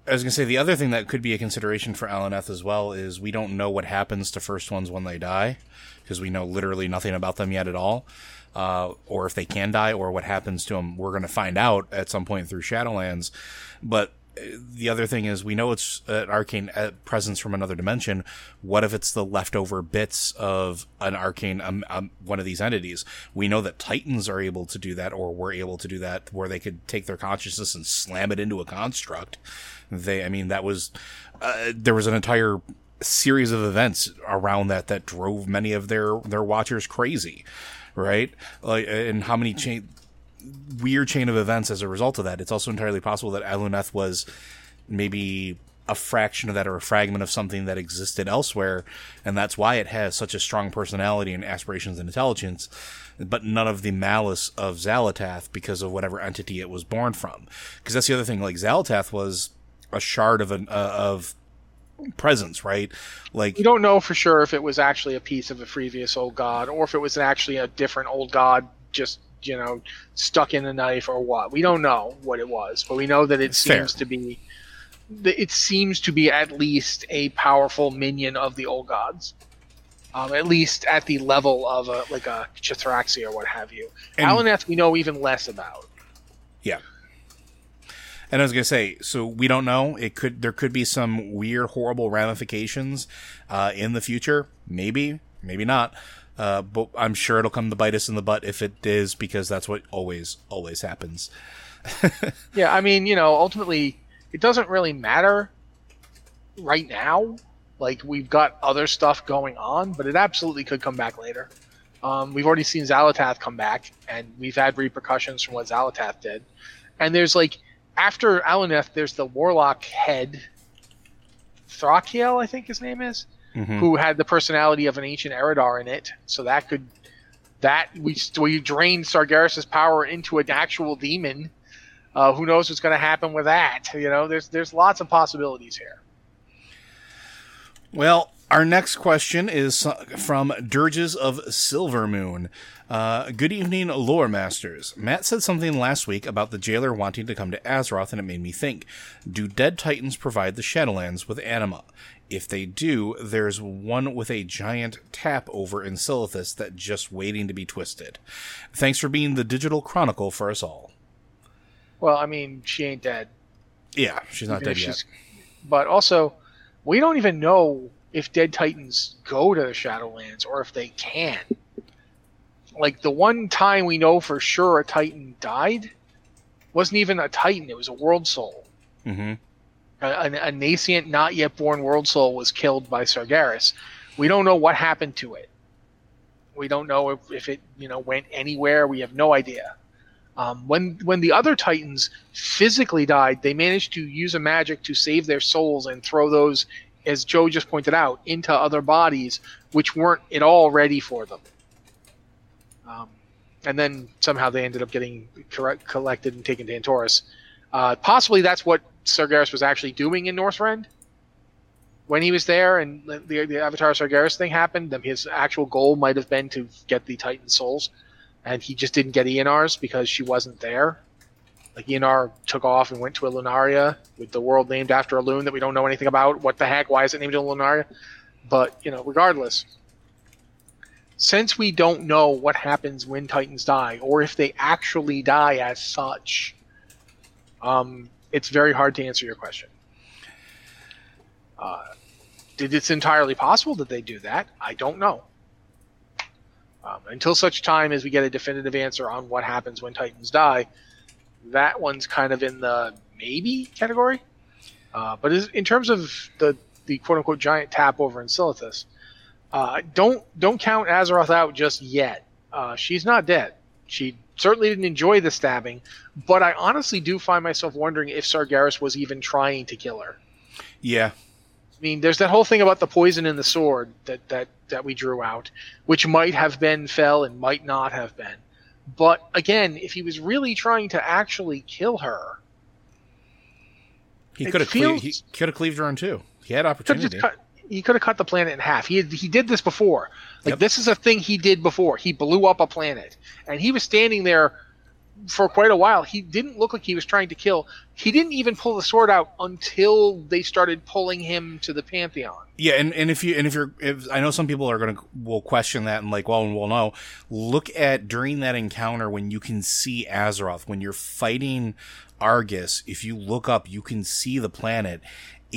I was to say the other thing that could be a consideration for Aluneth as well is we don't know what happens to first ones when they die, because we know literally nothing about them yet at all uh, or if they can die, or what happens to them. We're to find out at some point through Shadowlands. But the other thing is, we know it's an arcane uh, presence from another dimension. What if it's the leftover bits of an arcane, um, um, one of these entities? We know that Titans are able to do that, or were able to do that, where they could take their consciousness and slam it into a construct. They, I mean, that was, uh, there was an entire series of events around that that drove many of their their watchers crazy right? Like, and how many change weird chain of events as a result of that. It's also entirely possible that Aluneth was maybe a fraction of that or a fragment of something that existed elsewhere, and that's why it has such a strong personality and aspirations and intelligence, but none of the malice of Xal'atath because of whatever entity it was born from. Because that's the other thing. Like Xal'atath was a shard of an uh, of presence, right? Like you don't know for sure if it was actually a piece of a previous old god or if it was actually a different old god just you know stuck in a knife or what. We don't know what it was, but we know that it Fair. seems to be it seems to be at least a powerful minion of the old gods. Um, at least at the level of a like a C'Thraxxi or what have you. And- Aluneth we know even less about. Yeah. And I was gonna say, so we don't know. It could there could be some weird, horrible ramifications uh, in the future. Maybe, maybe not. Uh, but I'm sure it'll come to bite us in the butt if it is, because that's what always, always happens. Yeah, I mean, you know, ultimately, it doesn't really matter right now. Like, we've got other stuff going on, but it absolutely could come back later. Um, we've already seen Xal'atath come back, and we've had repercussions from what Xal'atath did. And there's, like, after Aluneth, there's the Warlock head, Thal'kiel, I think his name is, who had the personality of an ancient Eridar in it. So that could. That we we drained Sargeras' power into an actual demon. Uh, who knows what's going to happen with that? You know, there's there's lots of possibilities here. Well, our next question is from Dirges of Silver Moon. Uh, good evening, lore masters. Matt said something last week about the jailer wanting to come to Azeroth, and it made me think: Do Dead Titans provide the Shadowlands with anima? If they do, there's one with a giant tap over in Silithus that just waiting to be twisted. Thanks for being the digital chronicle for us all. Well, I mean, she ain't dead. Yeah, she's not even dead yet. But also, we don't even know if dead titans go to the Shadowlands or if they can. Like the one time we know for sure a titan died wasn't even a titan; it was a world soul. hmm A, a, nascent, not yet born world soul was killed by Sargeras. We don't know what happened to it. We don't know if, if it you know went anywhere. We have no idea. Um, when when the other Titans physically died, they managed to use a magic to save their souls and throw those, as Joe just pointed out, into other bodies which weren't at all ready for them. Um, and then somehow they ended up getting correct, collected and taken to Antorus. Uh, possibly that's what Sargeras was actually doing in Northrend when he was there, and the, the, Avatar Sargeras thing happened. His actual goal might have been to get the Titan souls, and he just didn't get Eonar's because she wasn't there. Like Eonar took off and went to Elunaria with the world named after Elune that we don't know anything about. What the heck? Why is it named Elunaria? But you know, regardless, since we don't know what happens when Titans die, or if they actually die as such, um, it's very hard to answer your question. Uh, did it's entirely possible that they do that? I don't know. Um, until such time as we get a definitive answer on what happens when Titans die, that one's kind of in the maybe category. Uh, but in terms of the the quote unquote giant tap over in Silithus, uh, don't don't count Azeroth out just yet. Uh, she's not dead. She certainly didn't enjoy the stabbing, but I honestly do find myself wondering if Sargeras was even trying to kill her. Yeah, I mean, there's that whole thing about the poison in the sword that that that we drew out, which might have been fel and might not have been. But again, if he was really trying to actually kill her, he could have feels- he could have cleaved her in two. He had could opportunity. cut, he could have cut the planet in half. He had, he did this before. Like Yep. this is a thing he did before. He blew up a planet, and he was standing there for quite a while. He didn't look like he was trying to kill. He didn't even pull the sword out until they started pulling him to the pantheon. Yeah, and, and if you and if you're if I know some people are gonna will question that and like well well no look at during that encounter when you can see Azeroth when you're fighting Argus if you look up you can see the planet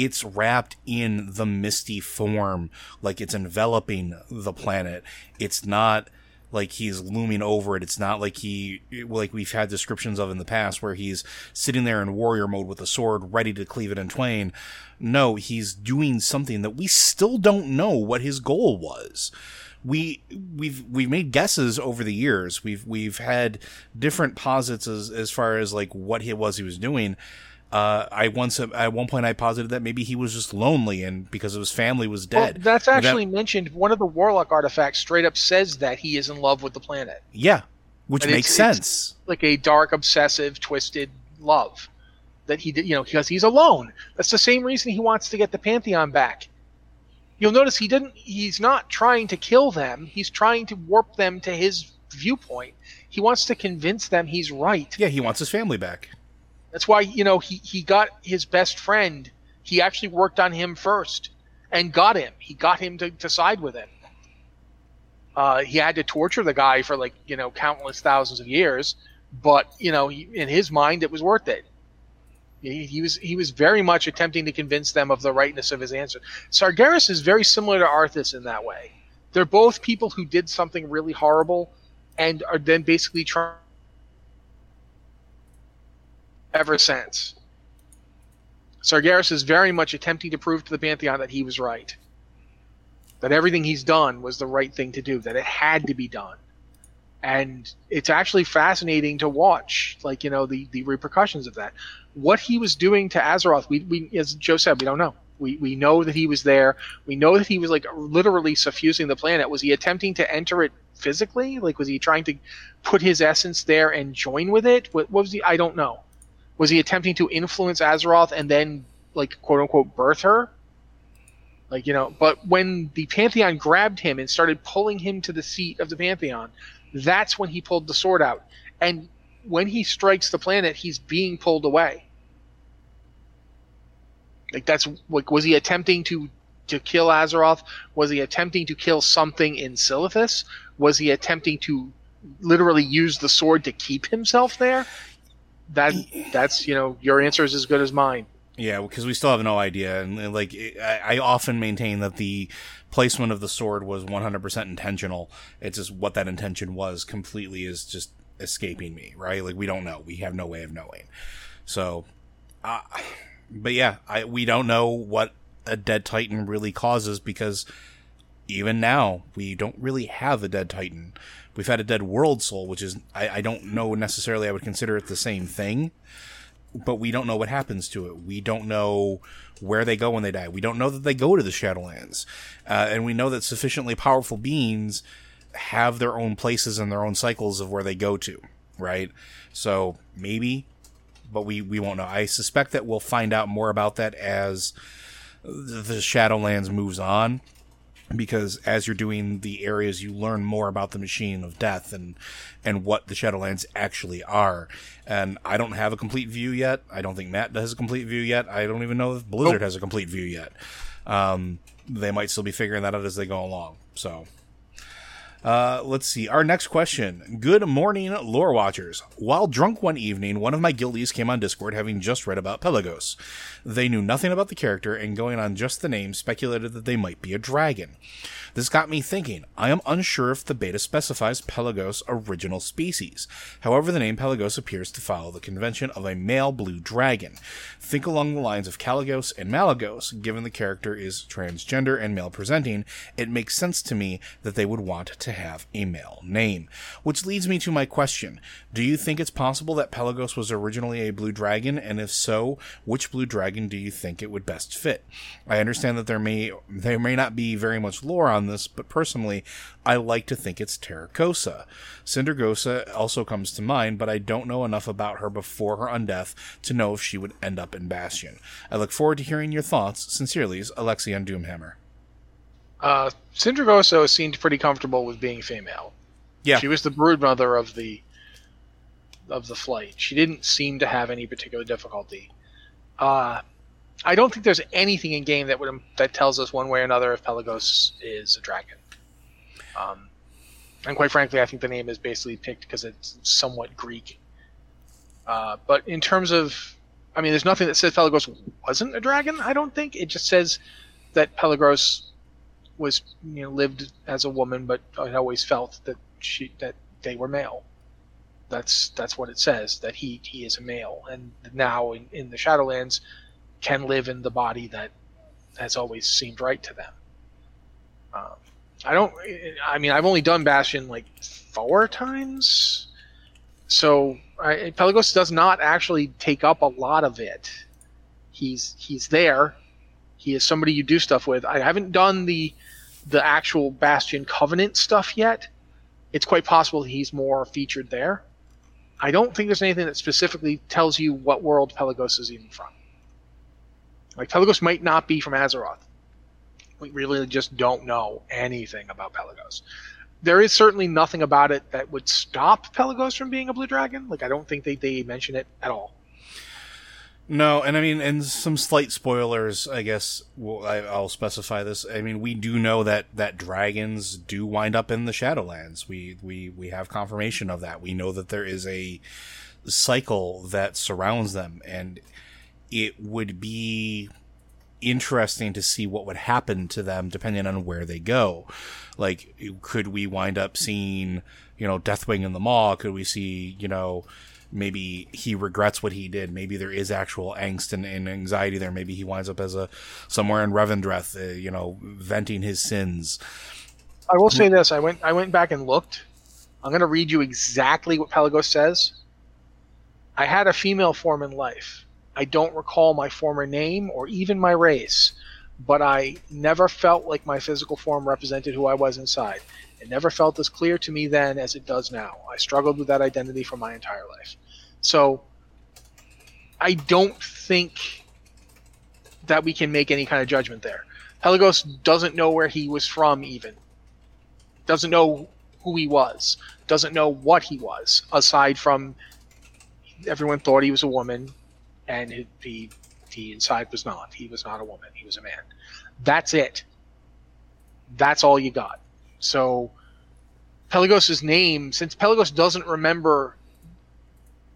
it's wrapped in the misty form like it's enveloping the planet it's not like he's looming over it. It's not like he, like we've had descriptions of in the past where he's sitting there in warrior mode with a sword ready to cleave it in twain. No, he's doing something that we still don't know what his goal was. we we've we've made guesses over the years. We've we've had different posits as as far as like what he was he was doing. Uh, I once at one point I posited that maybe he was just lonely and because his family was dead. Well, that's actually that, mentioned. One of the warlock artifacts straight up says that he is in love with the planet. Yeah, which And makes it's- sense. it's like a dark, obsessive, twisted love that he did. You know, because he's alone. That's the same reason he wants to get the pantheon back. You'll notice he didn't. He's not trying to kill them. He's trying to warp them to his viewpoint. He wants to convince them he's right. yeah, he wants his family back. That's why you know he he got his best friend. He actually worked on him first and got him. He got him to, to side with him. Uh, he had to torture the guy for like you know countless thousands of years, but you know in his mind it was worth it. He, he was he was very much attempting to convince them of the rightness of his answer. Sargeras is very similar to Arthas in that way. They're both people who did something really horrible and are then basically trying ever since. Sargeras is very much attempting to prove to the Pantheon that he was right. That everything he's done was the right thing to do, that it had to be done. And it's actually fascinating to watch, like, you know, the, the repercussions of that. What he was doing to Azeroth, we, we as Joe said, we don't know. We, we know that he was there. We know that he was like literally suffusing the planet. Was he attempting to enter it physically? Like, was he trying to put his essence there and join with it? What, what was he? I don't know. Was he attempting to influence Azeroth and then, like, quote unquote, birth her? Like, you know, but when the Pantheon grabbed him and started pulling him to the seat of the Pantheon, that's when he pulled the sword out. And when he strikes the planet, he's being pulled away. Like, that's, like, was he attempting to, to kill Azeroth? Was he attempting to kill something in Silithus? Was he attempting to literally use the sword to keep himself there? That, that's, you know, your answer is as good as mine. Yeah, because we still have no idea, and, like I, I often maintain that the placement of the sword was 100% intentional. It's just what that intention was completely is just escaping me, right? Like we don't know, we have no way of knowing. So, uh, but yeah, I we don't know what a dead titan really causes because even now we don't really have a dead titan. We've had a dead world soul, which is I, I don't know necessarily I would consider it the same thing but we don't know what happens to it. We don't know where they go when they die. We don't know that they go to the Shadowlands. Uh, and we know that sufficiently powerful beings have their own places and their own cycles of where they go to, right? So maybe, but we, we won't know. I suspect that we'll find out more about that as the Shadowlands moves on. Because as you're doing the areas, you learn more about the machine of death and and what the Shadowlands actually are. And I don't have a complete view yet. I don't think Matt has a complete view yet. I don't even know if Blizzard has a complete view yet. Um, they might still be figuring that out as they go along. So, uh, let's see. Our next question. Good morning, lore watchers. While drunk one evening, one of my guildies came on Discord having just read about Pelagos. They knew nothing about the character and going on just the name speculated that they might be a dragon. This got me thinking. I am unsure if the beta specifies Pelagos' original species. However, the name Pelagos appears to follow the convention of a male blue dragon. Think along the lines of Kalecgos and Malygos. Given the character is transgender and male presenting, it makes sense to me that they would want to have a male name. Which leads me to my question. Do you think it's possible that Pelagos was originally a blue dragon? And if so, which blue dragon do you think it would best fit? I understand that there may there may not be very much lore on this, but personally, I like to think it's Tarecgosa. Sindragosa also comes to mind, but I don't know enough about her before her undeath to know if she would end up in Bastion. I look forward to hearing your thoughts. Sincerely, Alexion Doomhammer. Uh, Sindragosa seemed pretty comfortable with being female. Yeah. She was the brood mother of the of the flight. She didn't seem to have any particular difficulty. Uh, I don't think there's anything in game that would that tells us one way or another if Pelagos is a dragon. Um, and quite frankly, I think the name is basically picked because it's somewhat Greek. Uh, but in terms of, I mean, there's nothing that says Pelagos wasn't a dragon. I don't think it just says that Pelagos was you know lived as a woman, but I always felt that she that they were male. That's that's what it says that he he is a male, and now in, in the Shadowlands can live in the body that has always seemed right to them. Um, I don't. I mean, I've only done Bastion like four times, so I, Pelagos does not actually take up a lot of it. He's he's there. He is somebody you do stuff with. I haven't done the the actual Bastion Covenant stuff yet. It's quite possible he's more featured there. I don't think there's anything that specifically tells you what world Pelagos is even from. Like Pelagos might not be from Azeroth. We really just don't know anything about Pelagos. There is certainly nothing about it that would stop Pelagos from being a blue dragon. Like I don't think they, they mention it at all. No, and I mean, and some slight spoilers, I guess. Well, I, will specify this. I mean, we do know that that dragons do wind up in the Shadowlands. We we we have confirmation of that. We know that there is a cycle that surrounds them, and it would be interesting to see what would happen to them depending on where they go. Like, could we wind up seeing, you know, Deathwing in the Maw? Could we see, you know? Maybe he regrets what he did. Maybe there is actual angst and, and anxiety there. Maybe he winds up as a somewhere in Revendreth, uh, you know, venting his sins. I will say this: I went I went back and looked. I'm going to read you exactly what Pelagos says. I had a female form in life. I don't recall my former name or even my race, but I never felt like my physical form represented who I was inside. It never felt as clear to me then as it does now. I struggled with that identity for my entire life. So I don't think that we can make any kind of judgment there. Pelagos doesn't know where he was from, even. Doesn't know who he was. Doesn't know what he was, aside from everyone thought he was a woman, and he, he inside was not. He was not a woman. He was a man. That's it. That's all you got. So Pelagos's name, since Pelagos doesn't remember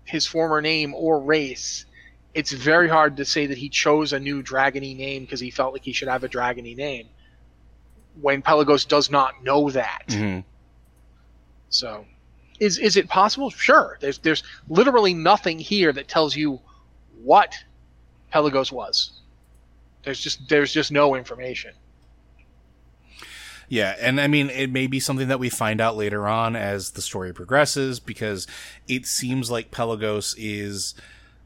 his former name or race, it's very hard to say that he chose a new dragony name because he felt like he should have a dragony name when Pelagos does not know that. Mm-hmm. So, is is it possible? Sure. There's there's literally nothing here that tells you what Pelagos was. There's just there's just no information. Yeah, and I mean, it may be something that we find out later on as the story progresses, because it seems like Pelagos is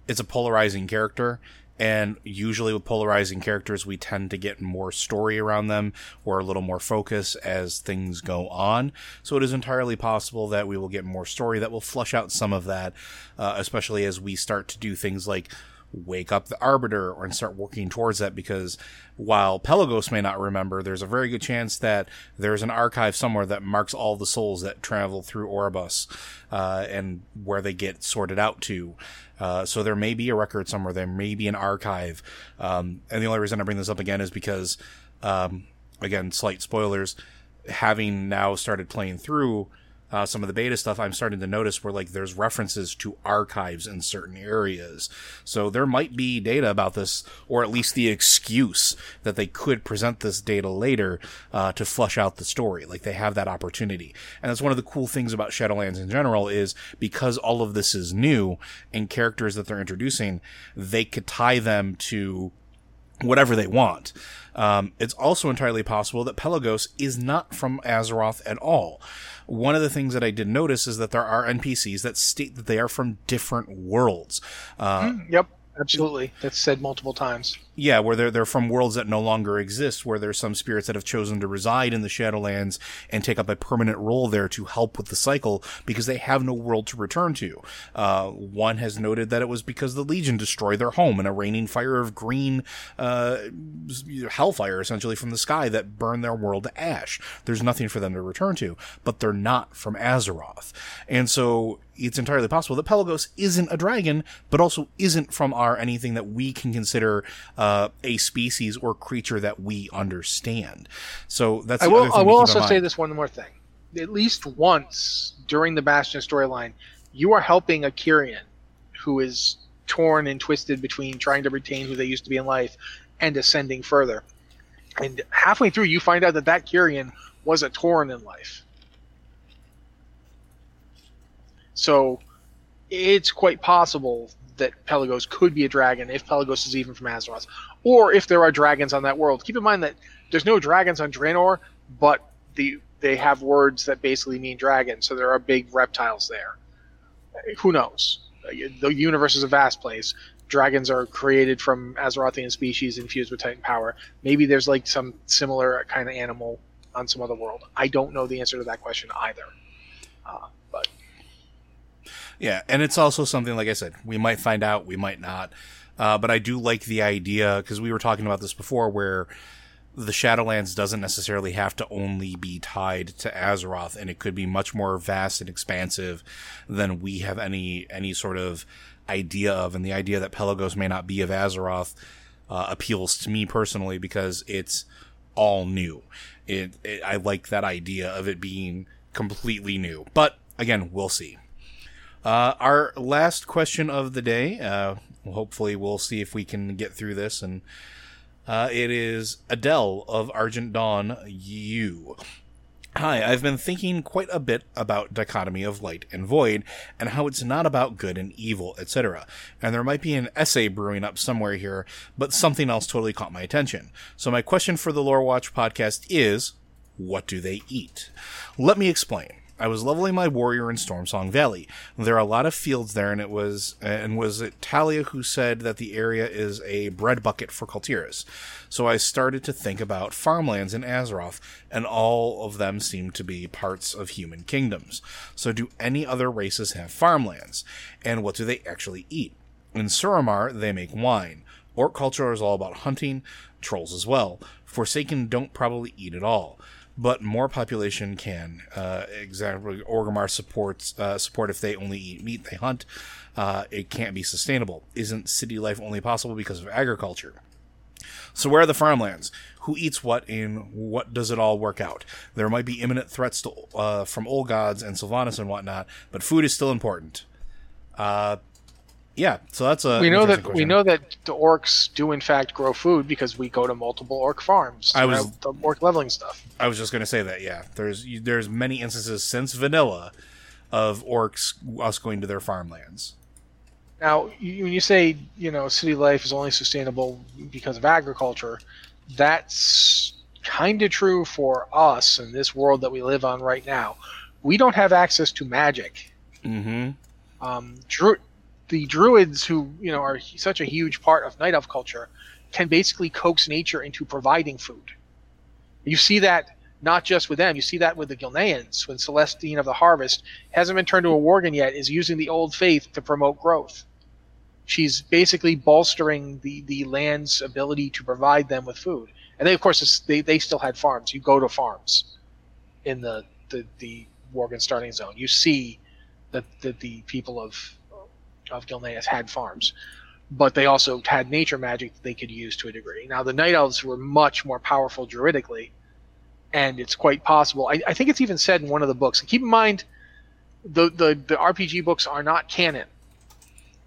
it's a polarizing character, and usually with polarizing characters, we tend to get more story around them or a little more focus as things go on. So it is entirely possible that we will get more story that will flush out some of that, uh, especially as we start to do things like wake up the arbiter or and start working towards that because while Pelagos may not remember, there's a very good chance that there's an archive somewhere that marks all the souls that travel through Oribos uh, and where they get sorted out to. Uh, so there may be a record somewhere. There may be an archive. Um, and the only reason I bring this up again is because, um, again, slight spoilers. Having now started playing through uh, some of the beta stuff, I'm starting to notice where like there's references to archives in certain areas. So there might be data about this, or at least the excuse that they could present this data later uh, to flush out the story. Like they have that opportunity, and that's one of the cool things about Shadowlands in general is because all of this is new and characters that they're introducing, they could tie them to whatever they want. Um, it's also entirely possible that Pelagos is not from Azeroth at all. One of the things that I did notice is that there are NPCs that state that they are from different worlds. Uh, mm, yep. Absolutely. That's said multiple times. Yeah, where they're, they're from worlds that no longer exist, where there's some spirits that have chosen to reside in the Shadowlands and take up a permanent role there to help with the cycle because they have no world to return to. Uh, one has noted that it was because the Legion destroyed their home in a raining fire of green, uh, hellfire essentially from the sky that burned their world to ash. There's nothing for them to return to, but they're not from Azeroth. And so it's entirely possible that Pelagos isn't a dragon, but also isn't from our anything that we can consider uh, a species or creature that we understand. So that's. I will. I will also say this one more thing. At least once during the Bastion storyline, you are helping a Kyrian who is torn and twisted between trying to retain who they used to be in life and ascending further. And halfway through, you find out that that Kyrian was a Tauren in life So it's quite possible that Pelagos could be a dragon if Pelagos is even from Azeroth, or if there are dragons on that world. Keep in mind that there's no dragons on Draenor, but the they have words that basically mean dragon, so there are big reptiles there. Who knows? The universe is a vast place. Dragons are created from Azerothian species infused with Titan power. Maybe there's like some similar kind of animal on some other world. I don't know the answer to that question either. Uh, yeah, and it's also something like I said, we might find out, we might not. Uh, but I do like the idea because we were talking about this before, where the Shadowlands doesn't necessarily have to only be tied to Azeroth, and it could be much more vast and expansive than we have any any sort of idea of. And the idea that Pelagos may not be of Azeroth uh, appeals to me personally because it's all new. It, it I like that idea of it being completely new, but again, we'll see. Uh, our last question of the day. Uh, hopefully, we'll see if we can get through this and uh, it is Adele of Argent Dawn You. Hi, I've been thinking quite a bit about dichotomy of light and void, and how it's not about good and evil, etc. And there might be an essay brewing up somewhere here, but something else totally caught my attention. So my question for the Lore Watch podcast is, what do they eat? Let me explain. I was leveling my warrior in Stormsong Valley. There are a lot of fields there, and it was and was it Taelia who said that the area is a bread bucket for Kul Tiras. So I started to think about farmlands in Azeroth, and all of them seem to be parts of human kingdoms. So do any other races have farmlands? And what do they actually eat? In Suramar, they make wine. Orc culture is all about hunting, trolls as well. Forsaken don't probably eat at all but more population can. Uh, exactly, Orgrimmar supports uh, support if they only eat meat they hunt. Uh, it can't be sustainable. Isn't city life only possible because of agriculture? So where are the farmlands? Who eats what and what does it all work out? There might be imminent threats to, uh, from old gods and Sylvanas and whatnot, but food is still important. Uh, yeah, so that's a we know that question. we know that the orcs do in fact grow food because we go to multiple orc farms. I was the orc leveling stuff. I was just going to say that. Yeah, there's there's many instances since vanilla of orcs us going to their farmlands. Now, when you say you know city life is only sustainable because of agriculture, that's kind of true for us in this world that we live on right now. We don't have access to magic. Mm-hmm. Um, Drew, the druids who you know are such a huge part of night elf culture can basically coax nature into providing food. You see that not just with them, you see that with the Gilneans when Celestine of the Harvest hasn't been turned to a worgen yet, is using the old faith to promote growth. She's basically bolstering the, the land's ability to provide them with food. And they, of course, they, they still had farms. You go to farms in the, the, the Worgen starting zone. You see that, that the people of of Gilneas had farms, but they also had nature magic that they could use to a degree. Now the Night Elves were much more powerful druidically, and it's quite possible. I, I think it's even said in one of the books. And keep in mind, the, the the RPG books are not canon,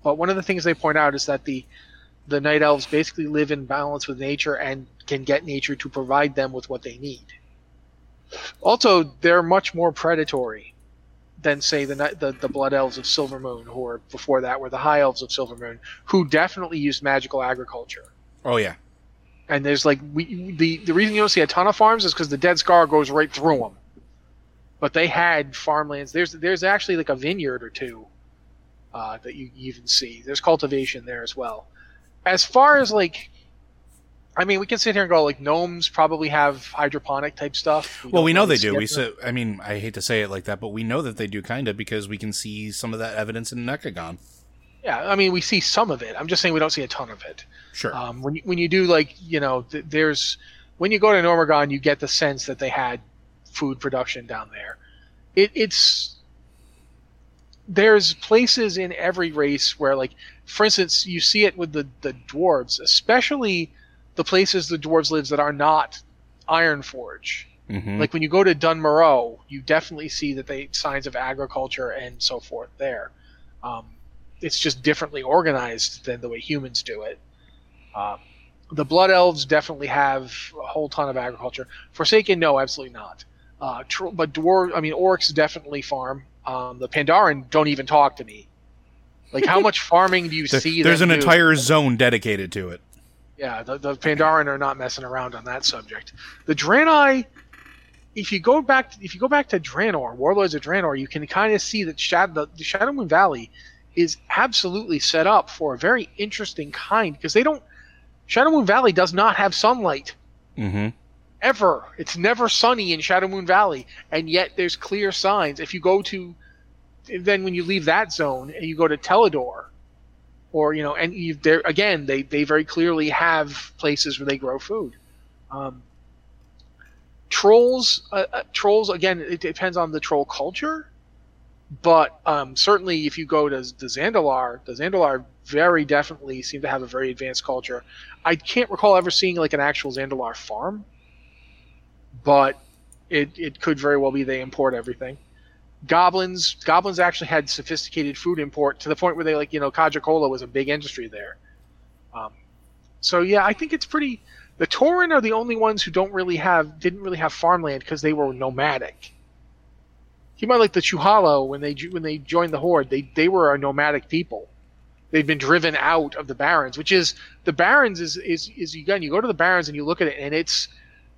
but one of the things they point out is that the the Night Elves basically live in balance with nature and can get nature to provide them with what they need. Also, they're much more predatory than say the, the the blood elves of Silvermoon, who were before that were the high elves of Silvermoon, who definitely used magical agriculture. Oh yeah. And there's like we the the reason you don't see a ton of farms is because the Dead Scar goes right through them. But they had farmlands. There's there's actually like a vineyard or two uh, that you even see. There's cultivation there as well. As far as like I mean, we can sit here and go like gnomes probably have hydroponic type stuff. We well, we know they do. We so, I mean, I hate to say it like that, but we know that they do kind of because we can see some of that evidence in Mechagon. Yeah, I mean, we see some of it. I'm just saying we don't see a ton of it. Sure. Um, when you, when you do like you know, th- there's when you go to Gnomeregan, you get the sense that they had food production down there. It, it's there's places in every race where like, for instance, you see it with the the dwarves, especially the places the dwarves live that are not Ironforge. Mm-hmm. Like when you go to Dun Morogh, you definitely see that they signs of agriculture and so forth there. Um, it's just differently organized than the way humans do it. Um, the Blood Elves definitely have a whole ton of agriculture. Forsaken, no, absolutely not. Uh, tr- but dwarves, I mean, orcs definitely farm. Um, the Pandaren don't even talk to me. Like, how much farming do you see? There's an do? entire zone dedicated to it. Yeah, the, the Pandaren are not messing around on that subject. The Draenei, if you go back, if you go back to Draenor, Warlords of Draenor, you can kind of see that Shadow, the, the Shadowmoon Valley is absolutely set up for a very interesting kind because they don't. Shadowmoon Valley does not have sunlight Mm-hmm. ever. It's never sunny in Shadowmoon Valley, and yet there's clear signs. If you go to, then when you leave that zone and you go to Talador, or you know, and you there again, they they very clearly have places where they grow food. Um, trolls, uh, uh, trolls again, it depends on the troll culture, but um, certainly if you go to the Zandalar, the Zandalar very definitely seem to have a very advanced culture. I can't recall ever seeing like an actual Zandalar farm, but it, it could very well be they import everything. Goblins goblins actually had sophisticated food import to the point where they like you know Kaja Cola was a big industry there. Um, so yeah, I think it's pretty. The Tauren are the only ones who don't really have didn't really have farmland because they were nomadic. You might like the Shu'halo when they when they joined the Horde, they they were a nomadic people. They've been driven out of the Barrens, which is the Barrens is is is again you go to the Barrens and you look at it and it's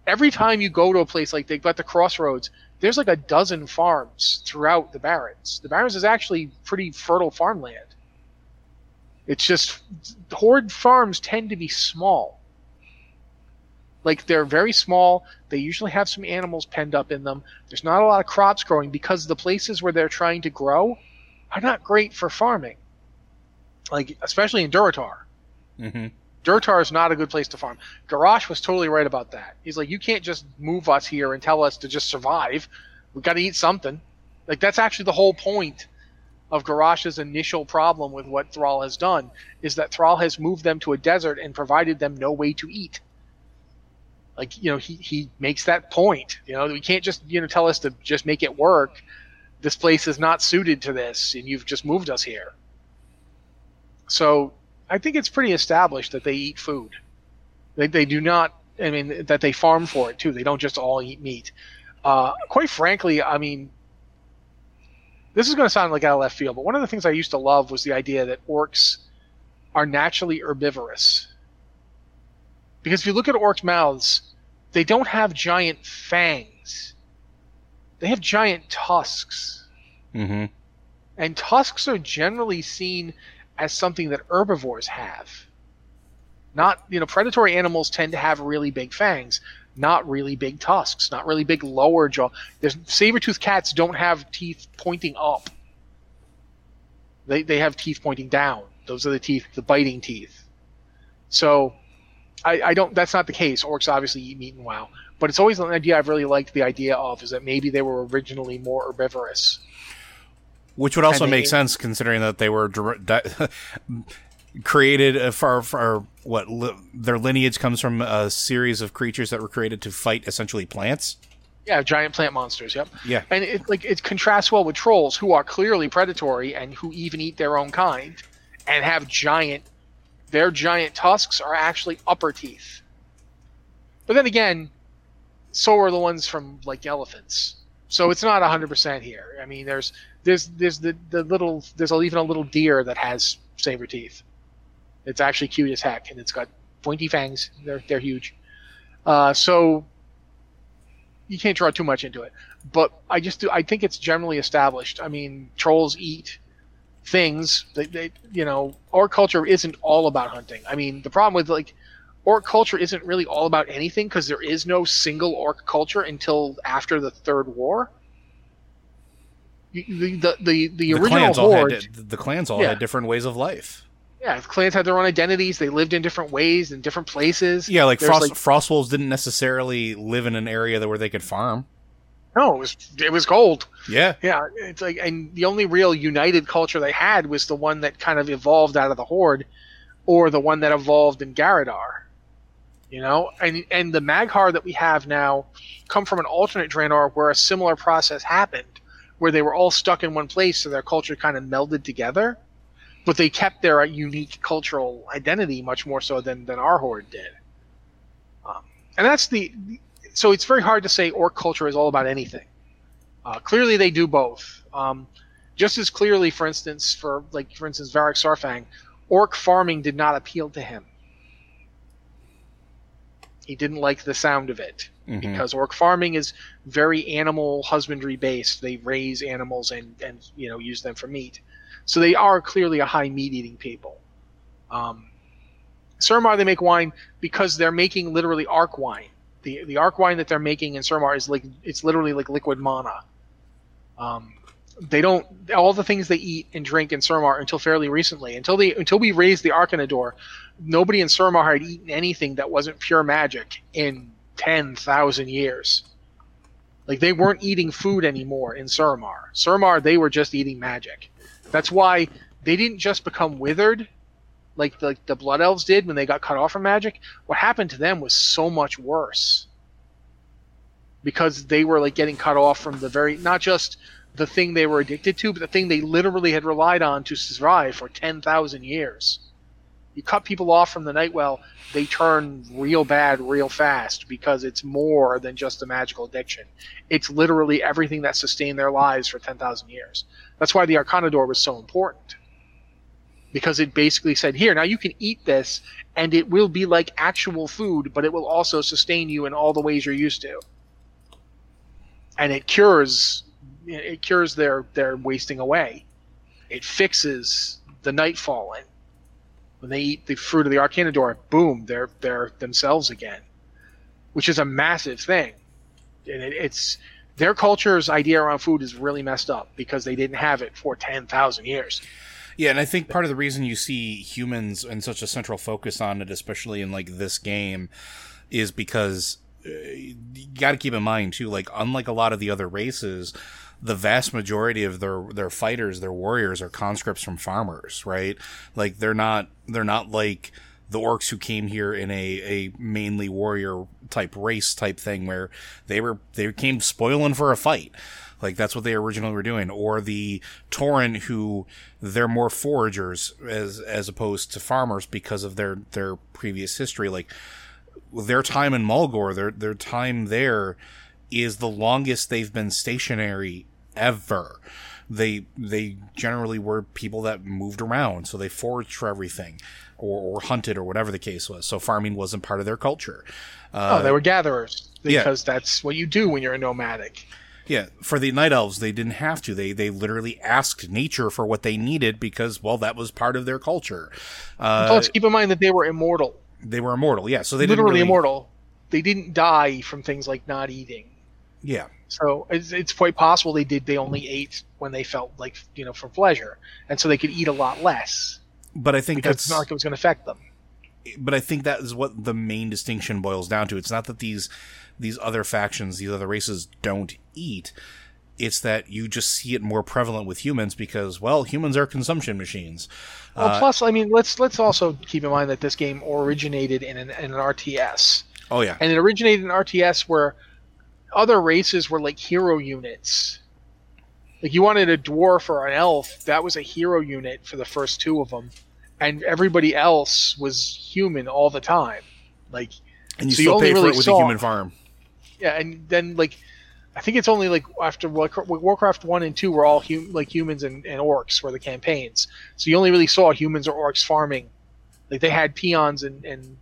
every time you go to a place like they've got the crossroads, there's like a dozen farms throughout the Barrens. The Barrens is actually pretty fertile farmland. It's just horde farms tend to be small. Like they're very small. They usually have some animals penned up in them. There's not a lot of crops growing because the places where they're trying to grow are not great for farming. Like especially in Durotar. Mm-hmm. Durotar is not a good place to farm. Garrosh was totally right about that. He's like, you can't just move us here and tell us to just survive. We've got to eat something. Like that's actually the whole point of Garrosh's initial problem with what Thrall has done is that Thrall has moved them to a desert and provided them no way to eat. Like you know, he he makes that point. You know, we can't just you know tell us to just make it work. This place is not suited to this, and you've just moved us here. So I think it's pretty established that they eat food. They, they do not. I mean, that they farm for it too. They don't just all eat meat. Uh, quite frankly, I mean, this is going to sound like out of left field, but one of the things I used to love was the idea that orcs are naturally herbivorous. Because if you look at orcs' mouths, they don't have giant fangs. They have giant tusks. Mm-hmm. And tusks are generally seen as something that herbivores have. Not, you know, predatory animals tend to have really big fangs, not really big tusks, not really big lower jaw. There's saber-toothed cats don't have teeth pointing up. They they have teeth pointing down. Those are the teeth, the biting teeth. So, I, I don't. That's not the case. Orcs obviously eat meat and wow, but it's always an idea I've really liked the idea of is that maybe they were originally more herbivorous. Which would also And they- make sense considering that they were dir- di- created uh, for, for what li- their lineage comes from a series of creatures that were created to fight essentially plants. Yeah, giant plant monsters. Yep. Yeah. And it like it contrasts well with trolls, who are clearly predatory and who even eat their own kind, and have giant. Their giant tusks are actually upper teeth. But then again, so are the ones from like elephants. So it's not hundred percent here. I mean, there's there's there's the, the little there's even a little deer that has saber teeth. It's actually cute as heck, and it's got pointy fangs. They're they're huge. Uh, so you can't draw too much into it. But I just do. I think it's generally established. I mean, trolls eat things. They, they you know, orc culture isn't all about hunting. I mean, the problem with like orc culture isn't really all about anything because there is no single orc culture until after the Third War. The the the, the, The original clans all had the clans all Yeah. had different ways of life. yeah, the clans had their own identities. They lived in different ways in different places. Yeah, like frost frostwolves didn't necessarily live in an area that where they could farm. no, it was it was gold. Yeah, Yeah, it's like, and the only real united culture they had was the one that kind of evolved out of the Horde, or the one that evolved in Garadar. You know, and and the Mag'har that we have now come from an alternate Draenor where a similar process happened, where they were all stuck in one place, so their culture kind of melded together, but they kept their unique cultural identity much more so than than our Horde did. Um, and that's the so it's very hard to say orc culture is all about anything. Uh, clearly, they do both. Um, just as clearly, for instance, for like for instance, Varok Saurfang, orc farming did not appeal to him. He didn't like the sound of it because orc farming is very animal husbandry based. They raise animals and and you know use them for meat, so they are clearly a high meat eating people. Um, Suramar they make wine because they're making literally Arcwine. The the Arcwine that they're making in Suramar is like it's literally like liquid mana. Um, they don't all the things they eat and drink in Suramar until fairly recently. Until they until we raised the Arcan'dor, nobody in Suramar had eaten anything that wasn't pure magic in ten thousand years. Like they weren't eating food anymore in Suramar. Suramar they were just eating magic. That's why they didn't just become withered like the, the blood elves did when they got cut off from magic. What happened to them was so much worse. Because they were like getting cut off from the very not just the thing they were addicted to, but the thing they literally had relied on to survive for 10,000 years. You cut people off from the Nightwell, they turn real bad real fast because it's more than just a magical addiction. It's literally everything that sustained their lives for 10,000 years. That's why the Arcan'dor was so important. Because it basically said, here, now you can eat this, and it will be like actual food, but it will also sustain you in all the ways you're used to. And it cures it cures their their wasting away. It fixes the nightfall and when they eat the fruit of the Arcan'dor, boom, they're they're themselves again, which is a massive thing. And it, it's their culture's idea around food is really messed up because they didn't have it for ten thousand years. Yeah, and I think part of the reason you see humans and such a central focus on it, especially in like this game, is because uh, you got to keep in mind too. Like, unlike a lot of the other races, the vast majority of their their fighters, their warriors, are conscripts from farmers, right? Like, they're not they're not like the orcs who came here in a, a mainly warrior type race type thing where they were they came spoiling for a fight. Like that's what they originally were doing. Or the Tauren who they're more foragers as as opposed to farmers because of their their previous history. Like their time in Mulgore, their their time there is the longest they've been stationary ever. They they generally were people that moved around, so they foraged for everything, or, or hunted, or whatever the case was. So farming wasn't part of their culture. Uh, oh, they were gatherers yeah. because that's what you do when you're a nomadic. Yeah, for the night elves, they didn't have to. They they literally asked nature for what they needed because, well, that was part of their culture. Uh, Plus, keep in mind that they were immortal, they were immortal, yeah. So they didn't literally really, immortal. They didn't die from things like not eating. Yeah, So it's, it's quite possible they did. They only ate when they felt like you know for pleasure, and so they could eat a lot less but I think that's not like it was going to affect them. but I think that is what the main distinction boils down to. It's not that these these other factions, these other races don't eat. It's that you just see it more prevalent with humans because, well, humans are consumption machines. Well, Uh, plus, I mean, let's let's also keep in mind that this game originated in an, in an RTS, Oh yeah, and it originated in RTS where other races were like hero units. Like you wanted a dwarf or an elf, that was a hero unit for the first two of them, and everybody else was human all the time. Like and you so you still only pay for really it with saw- a human farm. yeah, and then like I think it's only like after Warcraft, Warcraft one and two were all hum, like humans and, and orcs were the campaigns. So you only really saw humans or orcs farming. Like they had peons and, and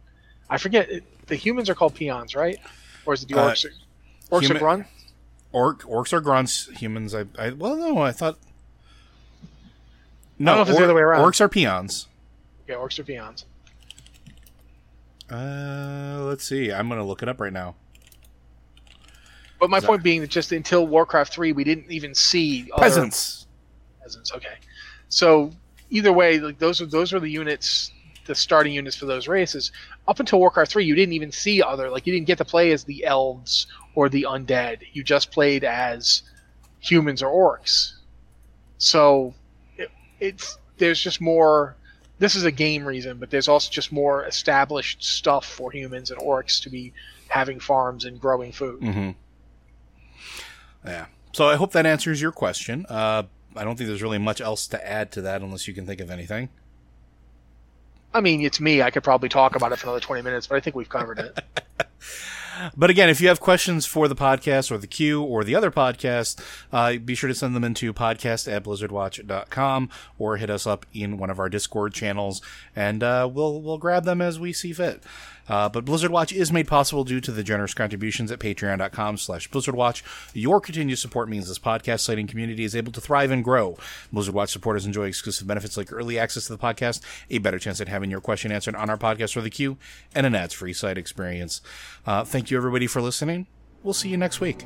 I forget the humans are called peons, right? Or is it the Uh, orcs? orcs human- are grunt. Orc orcs are grunts. Humans, I, I well, no, I thought. don't know if it's the other way around. Orcs are peons. Yeah, orcs are peons. Uh, let's see. I'm gonna look it up right now. But my point being that just until Warcraft three, we didn't even see other Peasants. peasants. Okay, so either way, like those are those are the units, the starting units for those races. Up until Warcraft three, you didn't even see other like you didn't get to play as the elves or the undead. You just played as humans or orcs. So it, it's there's just more. This is a game reason, but there's also just more established stuff for humans and orcs to be having farms and growing food. Mm-hmm. Yeah. So I hope that answers your question. Uh, I don't think there's really much else to add to that unless you can think of anything. I mean, it's me. I could probably talk about it for another 20 minutes, but I think we've covered it. But again, if you have questions for the podcast or the queue or the other podcast, uh, be sure to send them into podcast at blizzardwatch.com or hit us up in one of our Discord channels and uh, we'll we'll grab them as we see fit. Uh, but Blizzard Watch is made possible due to the generous contributions at patreon.com slash blizzardwatch. Your continued support means this podcast and community is able to thrive and grow. Blizzard Watch supporters enjoy exclusive benefits like early access to the podcast, a better chance at having your question answered on our podcast or the queue, and an ads-free site experience. Uh, thank you, everybody, for listening. We'll see you next week.